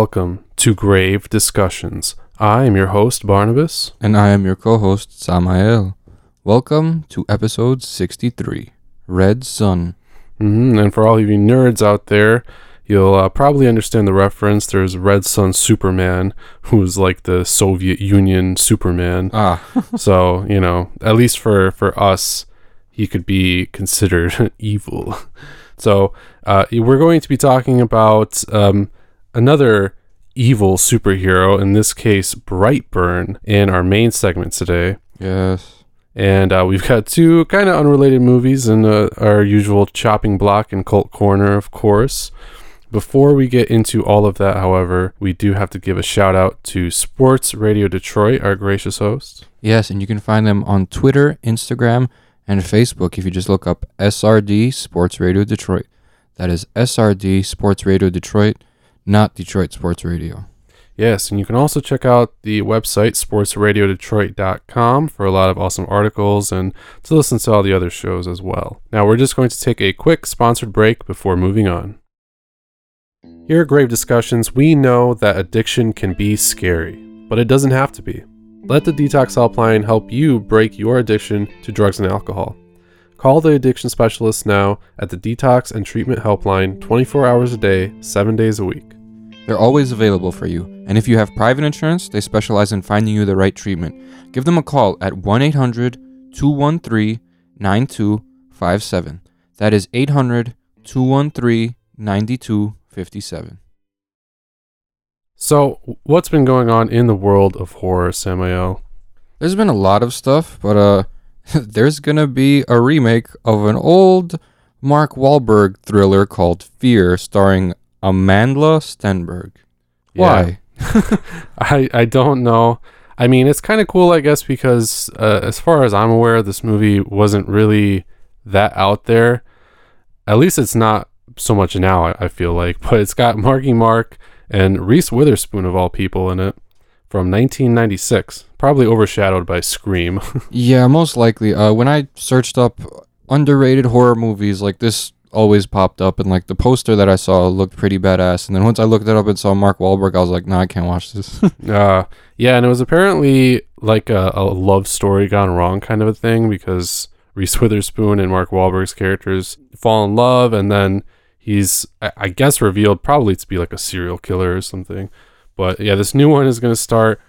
Welcome to Grave Discussions. I am your host, Barnabas. And I am your co host, Samael. Welcome to episode 63 Red Son. hmm And for all of you nerds out there, you'll uh, probably understand the reference. There's Red Son Superman, who's like the Soviet Union Superman. Ah, so, you know, at least for, for us, he could be considered evil. So, uh, we're going to be talking about um, another evil superhero, in this case, Brightburn, in our main segment today. yes. And uh, we've got two kind of unrelated movies in uh, our usual chopping block and cult corner, of course. Before we get into all of that, however, we do have to give a shout out to Sports Radio Detroit, our gracious host. Yes, and you can find them on Twitter, Instagram, and Facebook if you just look up SRD Sports Radio Detroit. That is SRD Sports Radio Detroit, not Detroit Sports Radio. Yes, and you can also check out the website sportsradiodetroit.com for a lot of awesome articles and to listen to all the other shows as well. Now, we're just going to take a quick sponsored break before moving on. Here at Grave Discussions, we know that addiction can be scary, but it doesn't have to be. Let the Detox Helpline help you break your addiction to drugs and alcohol. Call the addiction specialist now at the Detox and Treatment Helpline 24 hours a day, 7 days a week. They're always available for you, and if you have private insurance, they specialize in finding you the right treatment. Give them a call at 1 800 213 9257. That is 800 213 9257. So, what's been going on in the world of horror, Samael? There's been a lot of stuff, but uh, there's gonna be a remake of an old Mark Wahlberg thriller called Fear, starring Amandla Stenberg. Why? I I don't know. I mean, it's kind of cool, I guess, because uh, as far as I'm aware, this movie wasn't really that out there. At least it's not so much now. I, I feel like, but it's got Marky Mark and Reese Witherspoon of all people in it from 1996, probably overshadowed by Scream. Yeah, most likely. Uh, when I searched up underrated horror movies, like this always popped up, and like the poster that I saw looked pretty badass. And then once I looked it up and saw Mark Wahlberg, I was like, no, I can't watch this. Uh, yeah, and it was apparently like a, a love story gone wrong kind of a thing because Reese Witherspoon and Mark Wahlberg's characters fall in love, and then he's, I I guess, revealed probably to be like a serial killer or something. But yeah, this new one is going to start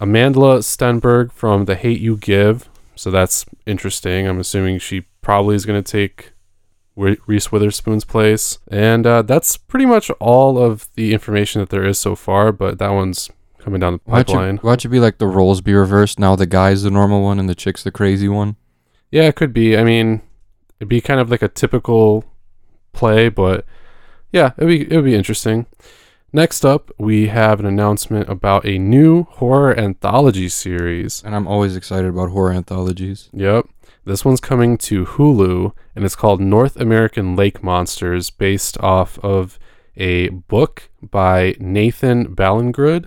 Amanda Stenberg from The Hate You Give. So that's interesting. I'm assuming she probably is going to take Reese Witherspoon's place. And uh, that's pretty much all of the information that there is so far, but that one's coming down the Why'd you, pipeline. why'd you be like the roles be reversed? Now the guy's the normal one and the chick's the crazy one. Yeah, it could be. I mean, it'd be kind of like a typical play, but yeah, it'd be it'd be interesting. Next up, we have an announcement about a new horror anthology series. And I'm always excited about horror anthologies. Yep. This one's coming to Hulu and it's called North American Lake Monsters based off of a book by Nathan Ballingrud.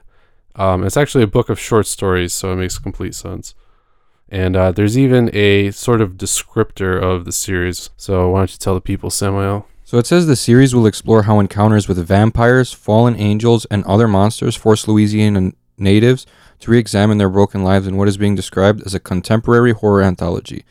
Um, it's actually a book of short stories, so it makes complete sense. And uh, there's even a sort of descriptor of the series. So why don't you tell the people, Samael? So it says the series will explore how encounters with vampires, fallen angels, and other monsters force Louisiana natives to re examine their broken lives in what is being described as a contemporary horror anthology.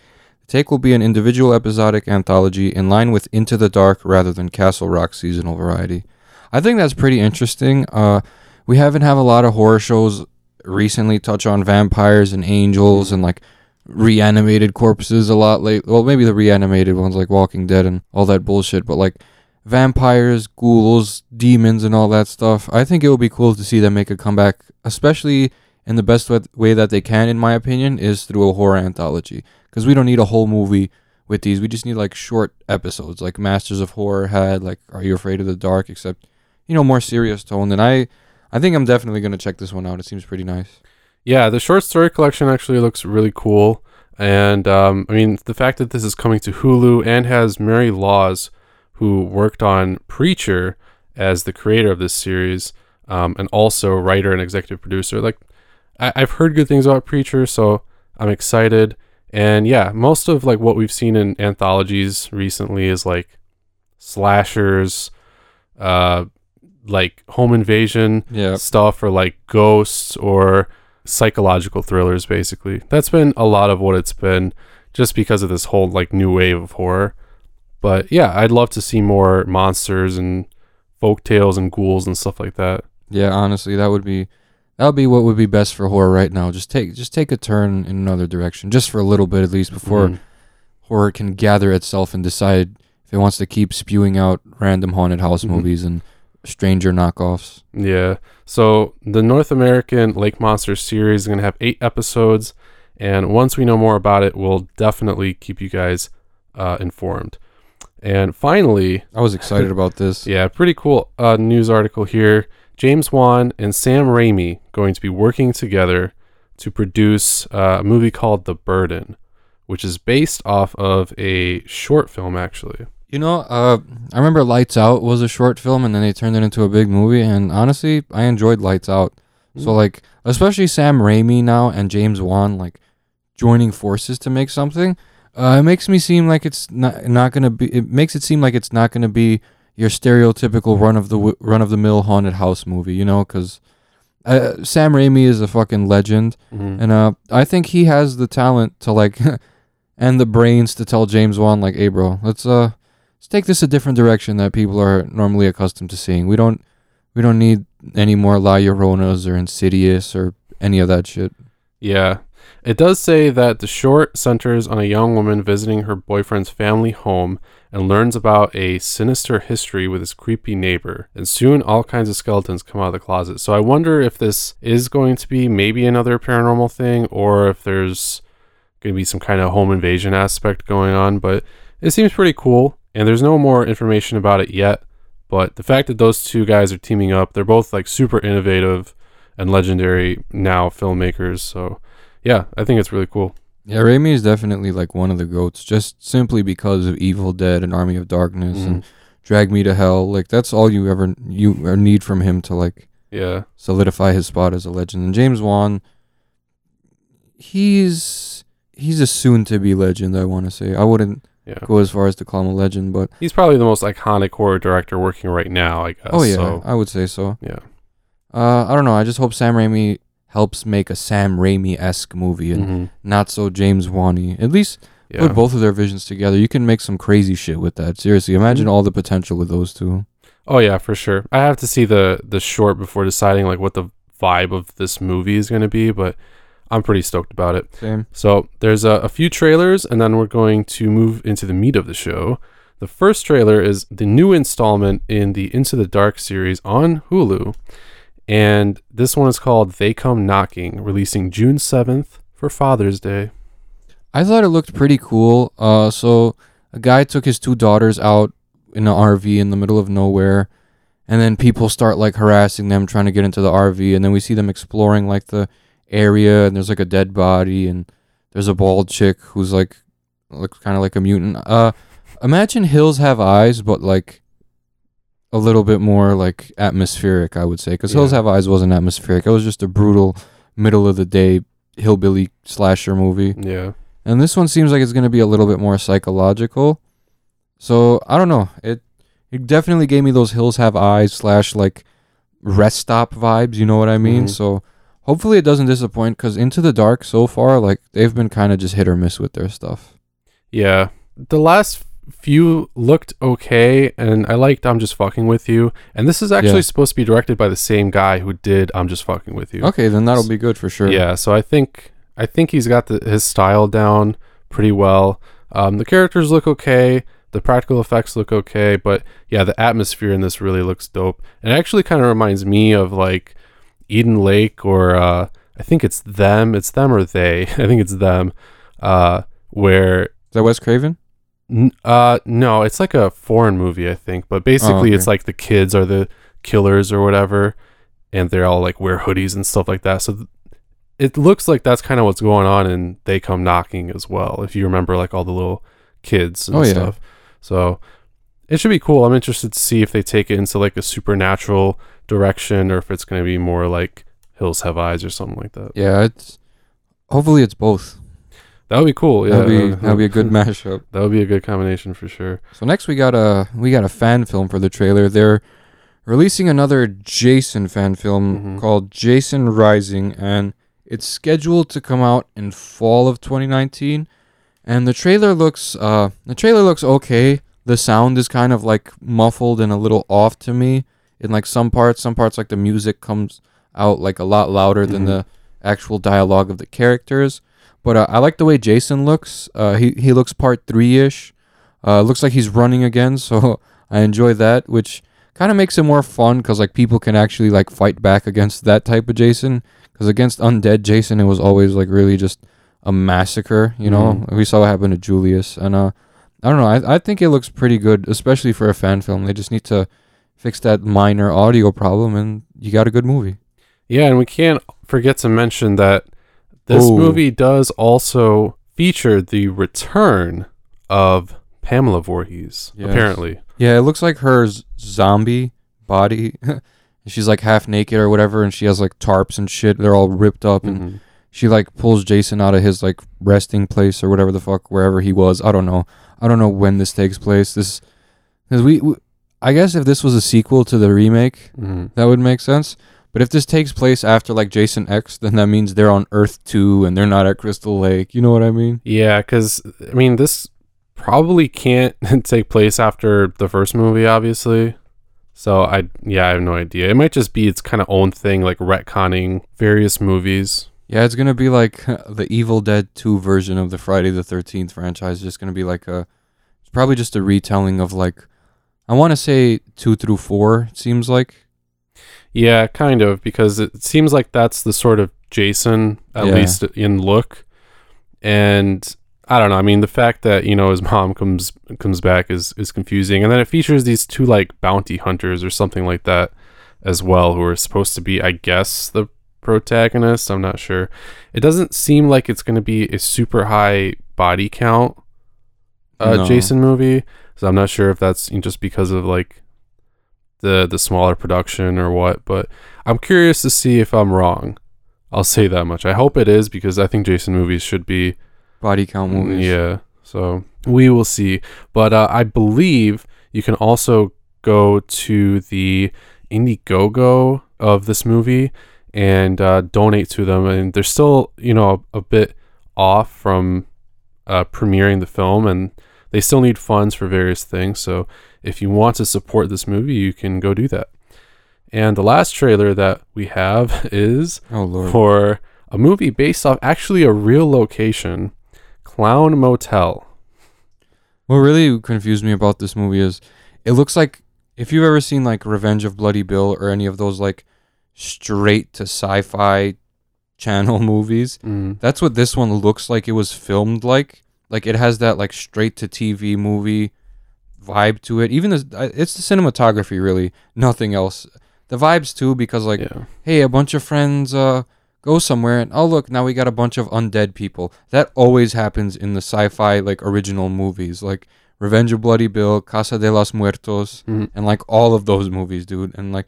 Take will be an individual episodic anthology in line with Into the Dark rather than Castle Rock seasonal variety. I think that's pretty interesting. Uh, we haven't had a lot of horror shows recently touch on vampires and angels and like reanimated corpses a lot late. Well, maybe the reanimated ones like Walking Dead and all that bullshit, but like vampires, ghouls, demons, and all that stuff. I think it would be cool to see them make a comeback, especially in the best way that they can, in my opinion, is through a horror anthology. Because we don't need a whole movie with these. We just need like short episodes, like Masters of Horror had, like Are You Afraid of the Dark, except you know more serious tone. And I, I think I'm definitely gonna check this one out. It seems pretty nice. Yeah, the short story collection actually looks really cool. And um, I mean, the fact that this is coming to Hulu and has Mary Laws, who worked on Preacher as the creator of this series, um, and also writer and executive producer. Like, I- I've heard good things about Preacher, so I'm excited. And yeah, most of like what we've seen in anthologies recently is like slashers, uh, like home invasion Yeah, stuff, or like ghosts or psychological thrillers. Basically, that's been a lot of what it's been, just because of this whole like new wave of horror. But yeah, I'd love to see more monsters and folk tales and ghouls and stuff like that. yeah. Honestly, that would be that would be what would be best for horror right now. Just take just take a turn in another direction, just for a little bit at least, before Mhm. horror can gather itself and decide if it wants to keep spewing out random haunted house Mhm. movies and stranger knockoffs. Yeah. So the North American Lake Monster series is going to have eight episodes, and once we know more about it, we'll definitely keep you guys uh, informed. And finally, I was excited about this. yeah, pretty cool uh, news article here. James Wan and Sam Raimi going to be working together to produce a movie called The Burden, which is based off of a short film, actually. You know, uh, I remember Lights Out was a short film, and then they turned it into a big movie. And honestly, I enjoyed Lights Out. So Mm. like, especially Sam Raimi now and James Wan like joining forces to make something. Uh, it makes me seem like it's not not gonna be. It makes it seem like it's not gonna be your stereotypical run of the w- run of the mill haunted house movie. You know, because uh, Sam Raimi is a fucking legend. Mhm. And uh, I think he has the talent to like, and the brains to tell James Wan like, "Hey, bro, let's uh, let's take this a different direction that people are normally accustomed to seeing. We don't, we don't need any more La Lloronas or Insidious or any of that shit." Yeah. It does say that the short centers on a young woman visiting her boyfriend's family home and learns about a sinister history with his creepy neighbor. And soon all kinds of skeletons come out of the closet. So I wonder if this is going to be maybe another paranormal thing or if there's going to be some kind of home invasion aspect going on. But it seems pretty cool. And there's no more information about it yet. But the fact that those two guys are teaming up, they're both like super innovative and legendary now filmmakers. So yeah, I think it's really cool. Yeah, Raimi is definitely like one of the goats, just simply because of Evil Dead and Army of Darkness Mhm. and Drag Me to Hell. Like that's all you ever you need from him to like Yeah, solidify his spot as a legend. And James Wan, he's he's a soon to be legend. I want to say I wouldn't yeah. go as far as to call him a legend, but He's probably the most iconic horror director working right now. I guess. oh yeah, So, I would say so. yeah. Uh, I don't know. I just hope Sam Raimi helps make a Sam Raimi esque movie and Mhm. not so James Wan-y. At least Yeah. put both of their visions together. You can make some crazy shit with that. Seriously, imagine Mhm. all the potential with those two. Oh yeah, for sure. I have to see the the short before deciding like what the vibe of this movie is going to be, but I'm pretty stoked about it. Same. So there's a, a few trailers, and then we're going to move into the meat of the show. The first trailer is the new installment in the Into the Dark series on Hulu, and this one is called They Come Knocking, releasing June 7th for Father's Day. I thought it looked pretty cool. Uh, so a guy took his two daughters out in an RV in the middle of nowhere, and then people start like harassing them, trying to get into the RV, and then we see them exploring like the area, and there's like a dead body, and there's a bald chick who's like looks kind of like a mutant. Uh, imagine Hills Have Eyes, but like a little bit more like atmospheric, I would say, because Hills Have Eyes wasn't atmospheric. It was just a brutal middle of the day hillbilly slasher movie. Yeah. And this one seems like it's going to be a little bit more psychological. So I don't know. It it definitely gave me those hills have eyes slash like rest stop vibes. You know what I mean? Mhm. So hopefully it doesn't disappoint. Cause Into the Dark so far, like they've been kind of just hit or miss with their stuff. Yeah. The last few looked okay, and I liked I'm Just Fucking With You. And this is actually Yeah. supposed to be directed by the same guy who did I'm Just Fucking With You. Okay, then that'll be good for sure. Yeah, so I think I think he's got the, his style down pretty well. Um, the characters look okay, the practical effects look okay, but yeah, the atmosphere in this really looks dope. And it actually kind of reminds me of like Eden Lake or uh, I think it's them, it's them or they. I think it's them. Uh, where Is that Wes Craven? N- uh, no, it's like a foreign movie, I think. But basically, okay. it's like the kids are the killers or whatever, and they're all like wear hoodies and stuff like that. So th- it looks like that's kind of what's going on, and they come knocking as well. If you remember, like all the little kids and Oh, yeah. stuff. So it should be cool. I'm interested to see if they take it into like a supernatural direction, or if it's going to be more like Hills Have Eyes or something like that. Yeah, it's hopefully it's both. That would be cool. Yeah, That'd be that'd be a good mashup. That would be a good combination for sure. So next we got a we got a fan film for the trailer. They're releasing another Jason fan film Mhm. called Jason Rising and it's scheduled to come out in fall of 2019 and the trailer looks uh the trailer looks okay. The sound is kind of like muffled and a little off to me in like some parts. Some parts like the music comes out like a lot louder than Mhm. the actual dialogue of the characters. But uh, I like the way Jason looks. Uh, he he looks part three ish. Uh, looks like he's running again, so I enjoy that, which kind of makes it more fun because like people can actually like fight back against that type of Jason. Because against undead Jason, it was always like really just a massacre. You know, we saw what happened to Julius, and uh, I don't know. I I think it looks pretty good, especially for a fan film. They just need to fix that minor audio problem, and you got a good movie. Yeah, and we can't forget to mention that this Oh. movie does also feature the return of Pamela Voorhees. Yes. Apparently, Yeah, it looks like her zombie body. She's like half naked or whatever, and she has like tarps and shit. They're all ripped up, and Mhm. she like pulls Jason out of his like resting place or whatever the fuck wherever he was. I don't know. I don't know when this takes place. This because we, we, I guess if this was a sequel to the remake, Mhm. that would make sense. But if this takes place after like Jason X, then that means they're on Earth two and they're not at Crystal Lake. You know what I mean? yeah, because I mean, this probably can't take place after the first movie, obviously. So I, yeah, I have no idea. It might just be its kind of own thing, like retconning various movies. Yeah, it's gonna be like the Evil Dead Two version of the Friday the Thirteenth franchise. Just gonna be like a, it's probably just a retelling of like, I want to say two through four. It seems like. Yeah, kind of, because it seems like that's the sort of Jason, at Yeah. least in look. And I don't know. I mean, the fact that you know his mom comes comes back is is confusing, and then it features these two like bounty hunters or something like that as well, who are supposed to be, I guess, the protagonists. I'm not sure. It doesn't seem like it's going to be a super high body count uh, No. Jason movie, so I'm not sure if that's just because of like the the smaller production or what. But I'm curious to see if I'm wrong. I'll say that much. I hope it is because I think Jason movies should be Body count movies. yeah. So we will see. But uh, I believe you can also go to the Indiegogo of this movie and uh, donate to them. And they're still, you know, a, a bit off from uh, premiering the film, and they still need funds for various things. So if you want to support this movie, you can go do that. And the last trailer that we have is Oh for a movie based off actually a real location, Clown Motel. What really confused me about this movie is, it looks like if you've ever seen like Revenge of Bloody Bill or any of those like straight to sci-fi channel movies, Mm. That's what this one looks like it was filmed like. Like it has that like straight to TV movie vibe to it. Even the uh, it's the cinematography really, nothing else. The vibes too because like yeah. hey, a bunch of friends uh go somewhere and oh look, now we got a bunch of undead people. That always happens in the sci-fi like original movies like Revenge of Bloody Bill, Casa de los Muertos, Mhm. and like all of those movies, dude. And like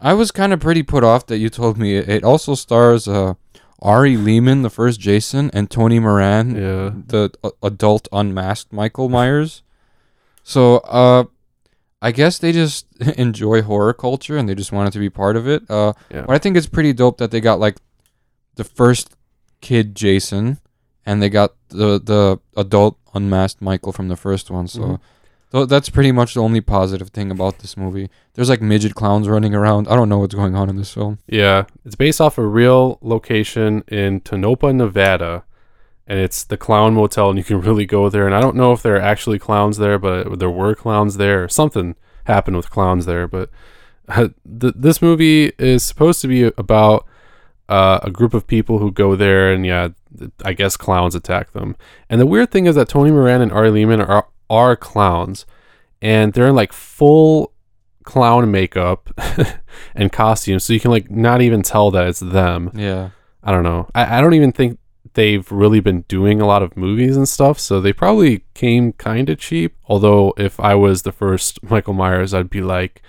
I was kind of pretty put off that you told me it, it also stars uh Ari Lehman, the first Jason, and Tony Moran, Yeah. the uh, adult unmasked Michael Myers. So, uh, I guess they just enjoy horror culture and they just wanted to be part of it. Uh, Yeah. but I think it's pretty dope that they got like the first kid Jason, and they got the the adult unmasked Michael from the first one. So. Mhm. tho- that's pretty much the only positive thing about this movie. There's like midget clowns running around. I don't know what's going on in this film. Yeah. It's based off a real location in Tonopah, Nevada. And it's the Clown Motel, and you can really go there. And I don't know if there are actually clowns there, but there were clowns there. Something happened with clowns there. But uh, th- this movie is supposed to be about uh, a group of people who go there, and yeah, I guess clowns attack them. And the weird thing is that Tony Moran and Ari Lehman are are clowns, and they're in like full clown makeup and costumes, so you can like not even tell that it's them. Yeah. I don't know. I, I don't even think they've really been doing a lot of movies and stuff, so they probably came kind of cheap. Although, if I was the first Michael Myers, I'd be like,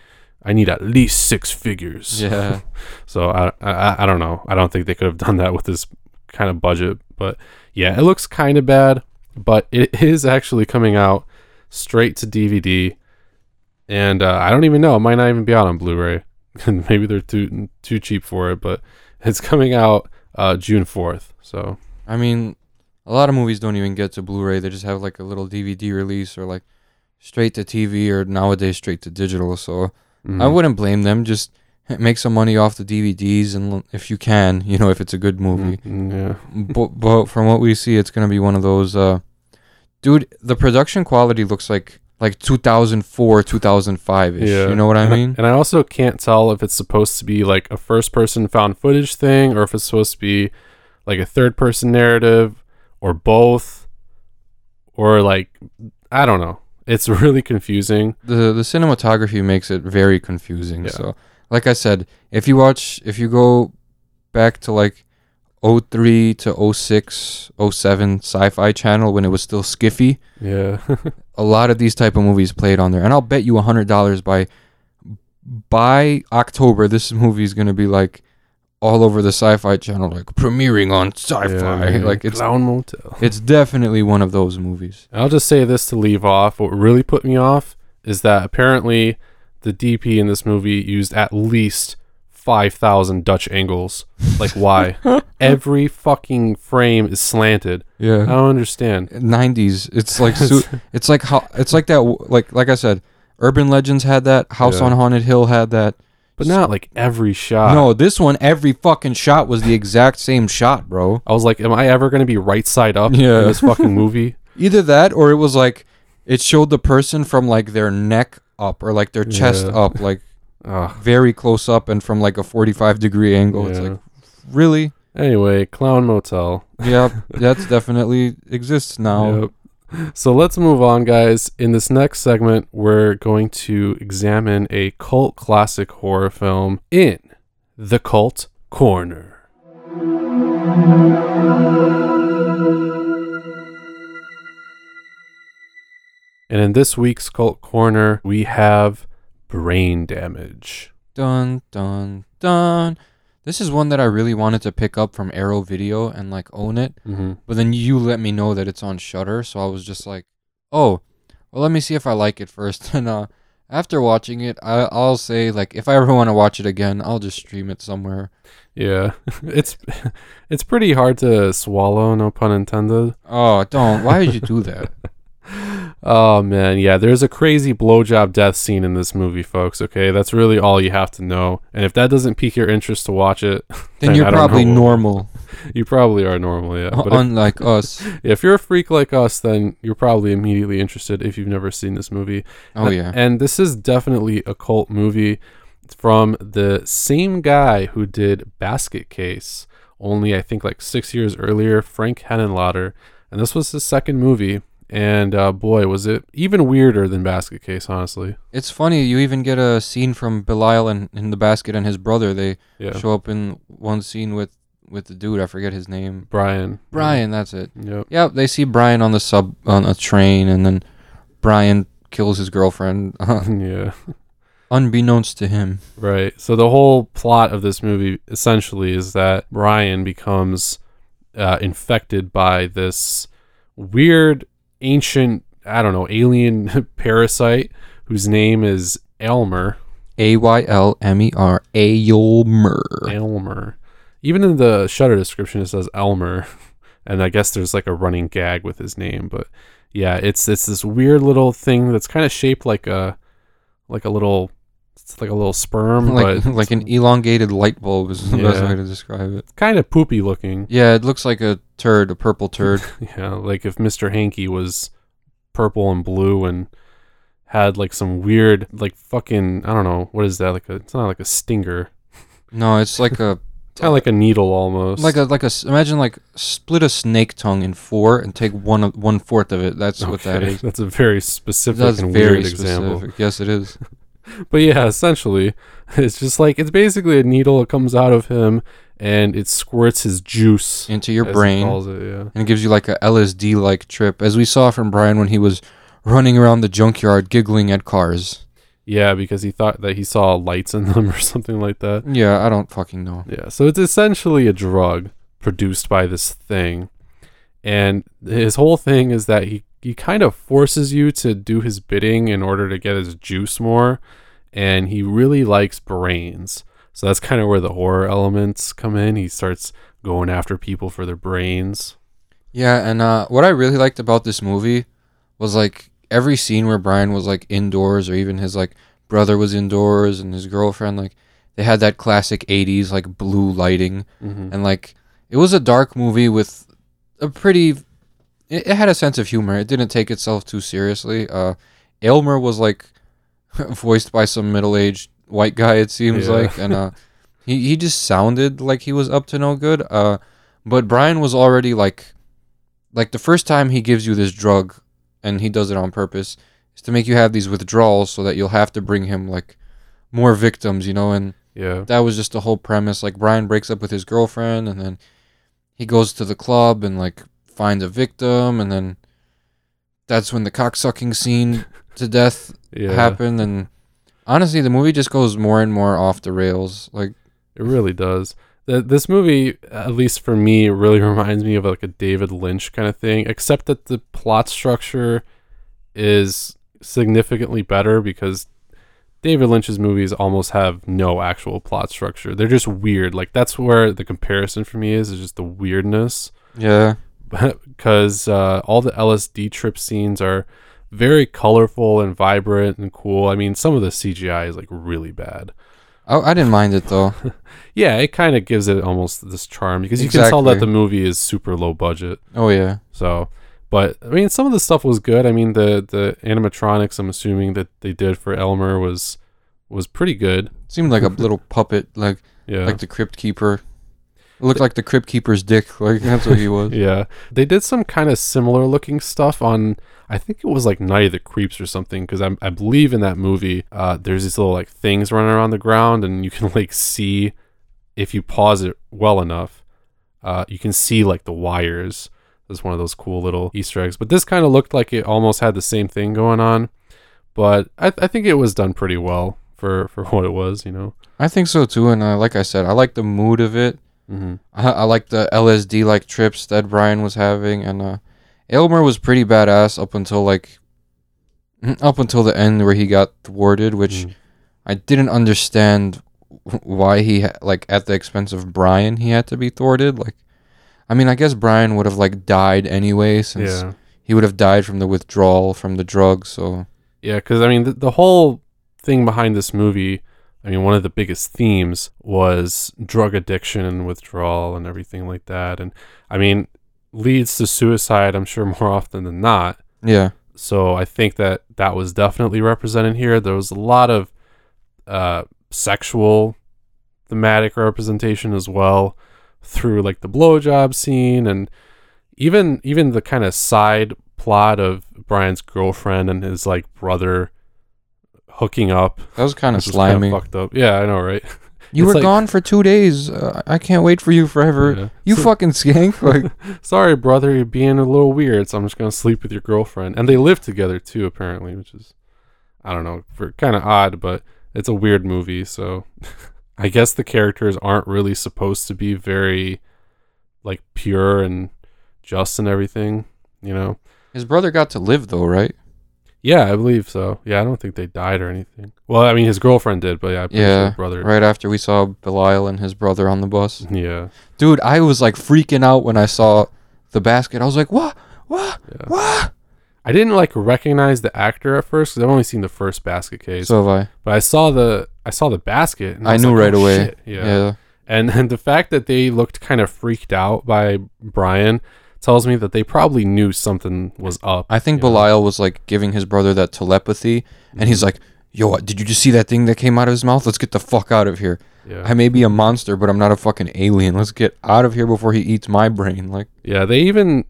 I need at least six figures. Yeah. So I, I I don't know. I don't think they could have done that with this kind of budget. But yeah, it looks kind of bad. But it is actually coming out straight to DVD, and uh, I don't even know. It might not even be out on Blu-ray. Maybe they're too too cheap for it. But it's coming out uh, June fourth. So I mean, a lot of movies don't even get to Blu-ray. They just have like a little DVD release or like straight to TV or nowadays straight to digital. So I mhm. wouldn't blame them. Just make some money off the DVDs and if you can, you know, if it's a good movie. Mm, yeah. but, but from what we see, it's gonna be one of those. Uh, dude, the production quality looks like like 2004, 2005 ish. Yeah. You know what I And mean? And I also can't tell if it's supposed to be like a first person found footage thing or if it's supposed to be like a third person narrative or both or like I don't know. It's really confusing. the the cinematography makes it very confusing. Yeah. So, like I said, if you watch, if you go back to like 03 to 06, 07 sci-fi channel when it was still skiffy, Yeah. a lot of these type of movies played on there, and I'll bet you a hundred dollars by by October this movie is gonna be like all over the sci-fi channel, like premiering on sci-fi. Yeah, man. like it's Clown Motel. it's definitely one of those movies. I'll just say this to leave off. What really put me off is that apparently the DP in this movie used at least 5,000 Dutch angles. Like, why? Every fucking frame is slanted. Yeah, I don't understand. 90s. It's like su- it's like how it's like that. Like like I said, Urban Legends had that. House Yeah. on Haunted Hill had that. But not like every shot. no, this one every fucking shot was the exact same shot, bro. I was like, am I ever going to be right side up Yeah. in this fucking movie? Either that or it was like it showed the person from like their neck up or like their chest Yeah. up, like Ugh. very close up and from like a 45 degree angle. It's Yeah. like really? Anyway, Clown Motel. Yeah, that's definitely exists now. Yep. So let's move on, guys. In this next segment, we're going to examine a cult classic horror film in The Cult Corner. And in this week's Cult Corner, we have Brain Damage. Dun dun dun. This is one that I really wanted to pick up from Arrow Video and like own it, Mm-hmm. but then you let me know that it's on Shudder, so I was just like, "Oh, well, let me see if I like it first. And uh, after watching it, I, I'll say like, if I ever want to watch it again, I'll just stream it somewhere. Yeah, it's it's pretty hard to swallow, no pun intended. Oh, don't! Why did you do that? Oh man, yeah, there's a crazy blowjob death scene in this movie, folks. Okay, that's really all you have to know. And if that doesn't pique your interest to watch it, Then Then you're probably know. normal, you probably are normal, yeah. But if, unlike us. if you're a freak like us, then you're probably immediately interested if you've never seen this movie. Oh Uh, yeah. And this is definitely a cult movie from the same guy who did Basket Case, only I think like six years earlier, Frank Henenlotter. And this was his second movie. And uh, boy, was it even weirder than Basket Case, honestly. It's funny. You even get a scene from Belial and in the basket and his brother. They Yeah. show up in one scene with with the dude. I forget his name. Brian. Brian. That's it. Yep. Yep. They see Brian on the sub on a train, and then Brian kills his girlfriend, yeah. unbeknownst to him. Right. So the whole plot of this movie essentially is that Brian becomes uh, infected by this weird, ancient, I don't know, alien parasite whose name is Elmer. A Y L M E R. Aylmer. Elmer. Even in the Shudder description, it says Elmer, and I guess there's like a running gag with his name. But yeah, it's it's this weird little thing that's kind of shaped like a like a little it's like a little sperm, Like but like an elongated light bulb is the best Yeah. way to describe it. kind of poopy looking. Yeah, it looks like a turd, a purple turd. Yeah, like if Mr. Hanky was purple and blue and had like some weird like fucking I don't know what is that like a it's not like a stinger no, it's like a kind of like a needle almost. like a like a s- imagine like split a snake tongue in four and take one of one fourth of it. That's what that Okay, is. That's a very specific That's and very weird example. specific. Yes, it is. But yeah, essentially, it's just like it's basically a needle that comes out of him and it squirts his juice Into your brain. it, yeah. and it gives you like a LSD like trip, as we saw from Brian when he was running around the junkyard giggling at cars. Yeah, because he thought that he saw lights in them or something like that. Yeah, I don't fucking know. Yeah, so it's essentially a drug produced by this thing. And his whole thing is that he, he kind of forces you to do his bidding in order to get his juice more. And he really likes brains. So that's kind of where the horror elements come in. He starts going after people for their brains. Yeah, and uh, what I really liked about this movie was like every scene where Brian was like indoors, or even his like brother was indoors and his girlfriend, like they had that classic '80s like blue lighting, Mm-hmm. and like it was a dark movie with a pretty. It, it had a sense of humor. It didn't take itself too seriously. Uh, Aylmer was like voiced by some middle-aged white guy. It seems Yeah. like, and uh, he he just sounded like he was up to no good. Uh, but Brian was already like, like the first time he gives you this drug, and he does it on purpose, is to make you have these withdrawals so that you'll have to bring him like more victims, you know, and Yeah. that was just the whole premise. Like Brian breaks up with his girlfriend, and then he goes to the club and like finds a victim, and then that's when the cocksucking scene to death Yeah. happened. And honestly, the movie just goes more and more off the rails. Like It really does. This movie, at least for me, really reminds me of like a David Lynch kind of thing, except that the plot structure is significantly better because David Lynch's movies almost have no actual plot structure. They're just weird. Like that's where the comparison for me is, is just the weirdness. yeah, because uh, all the LSD trip scenes are very colorful and vibrant and cool. I mean, some of the CGI is like really bad. I, I didn't mind it though. Yeah, it kind of gives it almost this charm because you can tell that the movie is super low budget. oh yeah, So, but I mean, some of the stuff was good. I mean, the the animatronics I'm assuming that they did for Elmer was was pretty good. seemed like a little puppet, like Yeah. like the crypt keeper. Looked like the crypt keeper's dick. Like that's what he was. yeah. They did some kind of similar looking stuff on I think it was like Night of the Creeps or something because I I believe in that movie uh there's these little like things running around the ground and you can like see if you pause it well enough uh you can see like the wires. That's one of those cool little Easter eggs. But this kind of looked like it almost had the same thing going on. But I I think it was done pretty well for for what it was, you know. I think so too. And uh, like I said, I like the mood of it. Mm-hmm. I, I like the LSD like trips that Brian was having, and uh, Aylmer was pretty badass up until like up until the end where he got thwarted, which Mm-hmm. I didn't understand why he ha- like at the expense of Brian he had to be thwarted. Like, I mean, I guess Brian would have like died anyway since Yeah. he would have died from the withdrawal from the drugs. So Yeah, because I mean, the, the whole thing behind this movie, I mean, one of the biggest themes was drug addiction and withdrawal and everything like that. And I mean, leads to suicide, I'm sure, more often than not. yeah, So I think that that was definitely represented here. There was a lot of uh, sexual thematic representation as well through like the blowjob scene and even even the kind of side plot of Brian's girlfriend and his like brother hooking up. that was kind of was kinda slimy. fucked up. Yeah, I know, right? You It's were like- gone for two days. Uh, I can't wait for you forever. Yeah. You So- fucking skank. Like, Sorry, brother, you're being a little weird, so I'm just gonna sleep with your girlfriend. And they live together too, apparently, which is I don't know, for kind of odd, but it's a weird movie, so I guess the characters aren't really supposed to be very like pure and just and everything, you know. his brother got to live though, right? Yeah, I believe so. Yeah, I don't think they died or anything. Well, I mean, his girlfriend did, but yeah, pretty sure his brother. Right after we saw Belial and his brother on the bus. Yeah, Dude, I was like freaking out when I saw the basket. I was like, what? What? yeah. What? I didn't like recognize the actor at first because I've only seen the first basket case. So have I. But I saw the I saw the basket. And I was knew like, right "Oh, away. shit." Yeah. Yeah. And and the fact that they looked kind of freaked out by Brian tells me that they probably knew something was up. I think you know? Belial was like giving his brother that telepathy, and he's mm-hmm. like, Yo, did you just see that thing that came out of his mouth? Let's get the fuck out of here. Yeah. I may be a monster, but I'm not a fucking alien. Let's get out of here before he eats my brain. Like, Yeah, they even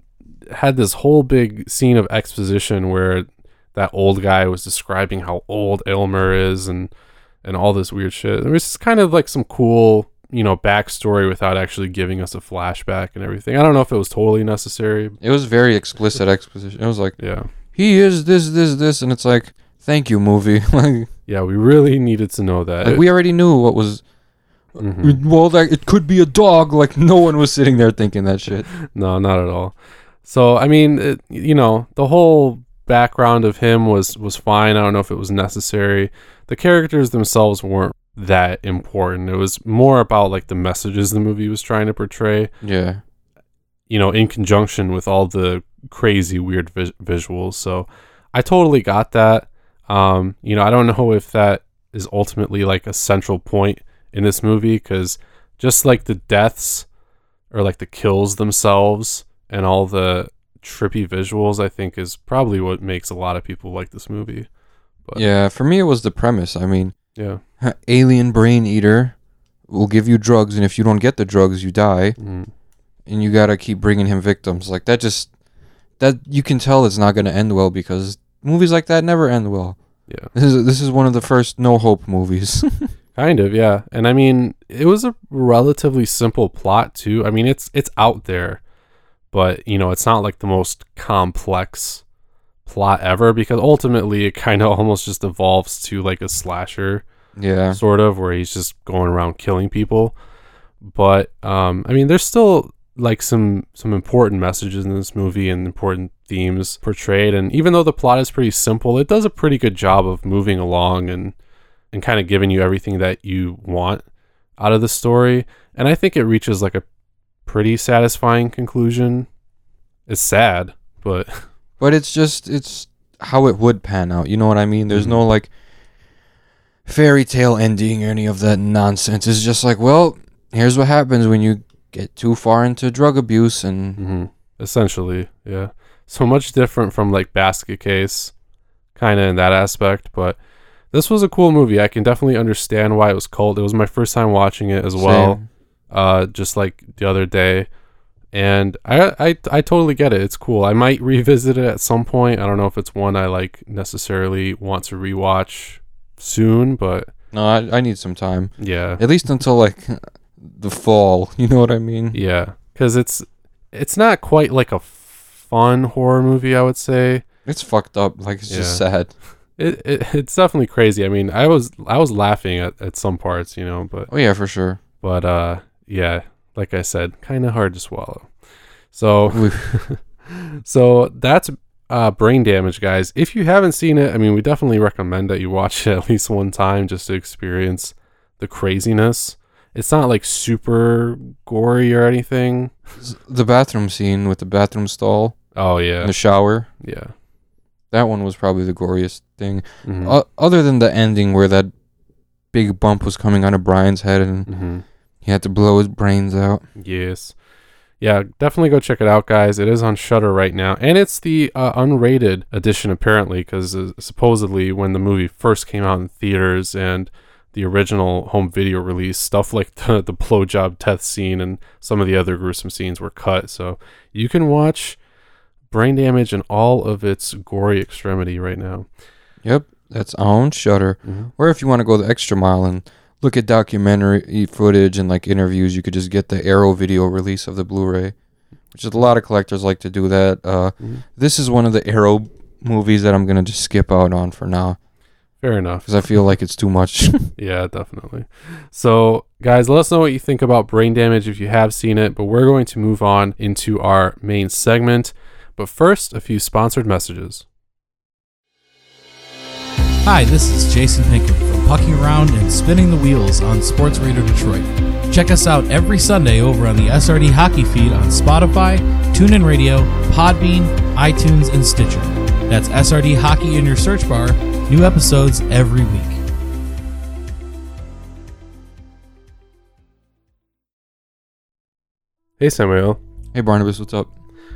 had this whole big scene of exposition where that old guy was describing how old Elmer is and and all this weird shit. It was just kind of like some cool, you know, backstory without actually giving us a flashback and everything. I don't know if it was totally necessary. it was very explicit exposition. It was like, Yeah. he is this, this, this, and it's like, thank you, movie. like, Yeah, we really needed to know that. like, we already knew what was. Mhm. Well, that it could be a dog. Like no one was sitting there thinking that shit. No, not at all. So I mean, it, you know, the whole background of him was was fine. I don't know if it was necessary. The characters themselves weren't that important. It was more about like the messages the movie was trying to portray. Yeah, You know, in conjunction with all the crazy weird vis- visuals. So I totally got that. Um, you know, I don't know if that is ultimately like a central point in this movie because just like the deaths or like the kills themselves and all the trippy visuals, I think is probably what makes a lot of people like this movie. But- yeah. For me, it was the premise. I mean, Yeah. alien brain eater will give you drugs, and if you don't get the drugs, you die, Mm. and you gotta keep bringing him victims. Like that, just that you can tell it's not gonna end well because movies like that never end well. Yeah. This is this is one of the first no hope movies. Kind of, yeah. And I mean, it was a relatively simple plot too. I mean, it's it's out there, but you know, it's not like the most complex plot ever because ultimately it kind of almost just evolves to like a slasher yeah, sort of where he's just going around killing people. But um I mean, there's still like some some important messages in this movie and important themes portrayed and even though the plot is pretty simple, it does a pretty good job of moving along and and kind of giving you everything that you want out of the story. And I think it reaches like a pretty satisfying conclusion. It's sad, but but it's just it's how it would pan out. You know what I mean? There's Mhm. no like fairy tale ending or any of that nonsense. It's just like, well, here's what happens when you get too far into drug abuse and hmm essentially, yeah. So much different from like Basket Case, kind of in that aspect. But this was a cool movie. I can definitely understand why it was cult. It was my first time watching it as well. Uh, just like the other day. And I, I I totally get it. It's cool. I might revisit it at some point. I don't know if it's one I like necessarily want to rewatch soon, but No, I, I need some time. yeah, At least until like the fall. You know what I mean? yeah, because it's it's not quite like a fun horror movie. I would say It's fucked up. Like it's just sad. it, it it's definitely crazy. I mean, I was I was laughing at, at some parts, you know, but Oh yeah, for sure. but uh yeah, like I said, kind of hard to swallow. So so that's uh, brain damage, guys. If you haven't seen it, I mean, we definitely recommend that you watch it at least one time just to experience the craziness. It's not like super gory or anything. the bathroom scene with the bathroom stall Oh yeah, the shower. yeah. That one was probably the goriest thing. Mhm. O- other than the ending where that big bump was coming out of Brian's head and Mhm. he had to blow his brains out. Yes. Yeah, definitely go check it out, guys. It is on Shudder right now, and it's the uh, unrated edition apparently, because uh, supposedly when the movie first came out in theaters and the original home video release, stuff like the the blowjob death scene and some of the other gruesome scenes were cut, so you can watch Brain Damage in all of its gory extremity right now. Yep, that's on Shudder. Or if you want to go the extra mile and look at documentary footage and like interviews, you could just get the Arrow video release of the Blu-ray, which is a lot of collectors like to do that. Uh, Mhm. this is one of the Arrow movies that I'm gonna just skip out on for now Fair enough. because I feel like it's too much. Yeah, definitely. So, guys, let us know what you think about brain damage if you have seen it. But we're going to move on into our main segment. But first, a few sponsored messages. Hi, this is Jason Pinkett from Pucking Around and Spinning the Wheels on Sports Radio Detroit. Check us out every Sunday over on the SRD Hockey feed on Spotify, TuneIn Radio, Podbean, iTunes, and Stitcher. That's SRD Hockey in your search bar. New episodes every week. Hey, Samael. hey Barnabas, what's up?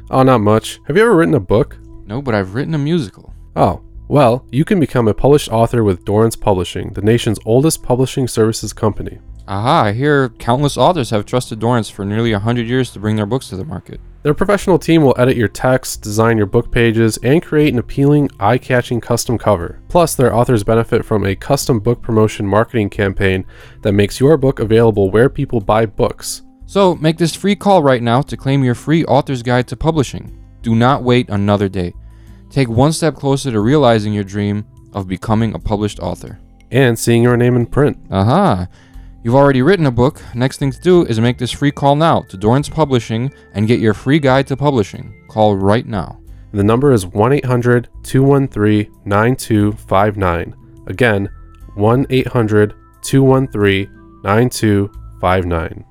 Oh, not much. Have you ever written a book? No, but I've written a musical. Oh, Well, you can become a published author with Dorrance Publishing, the nation's oldest publishing services company. Aha, I hear countless authors have trusted Dorrance for nearly 100 years to bring their books to the market. Their professional team will edit your text, design your book pages, and create an appealing, eye catching custom cover. Plus, their authors benefit from a custom book promotion marketing campaign that makes your book available where people buy books. So, make this free call right now to claim your free author's guide to publishing. Do not wait another day. Take one step closer to realizing your dream of becoming a published author. And seeing your name in print. Aha! You've already written a book. Next thing to do is make this free call now to Dorrance Publishing and get your free guide to publishing. Call right now. The number is 1 800 213 9259. Again, 1 800 213 9259.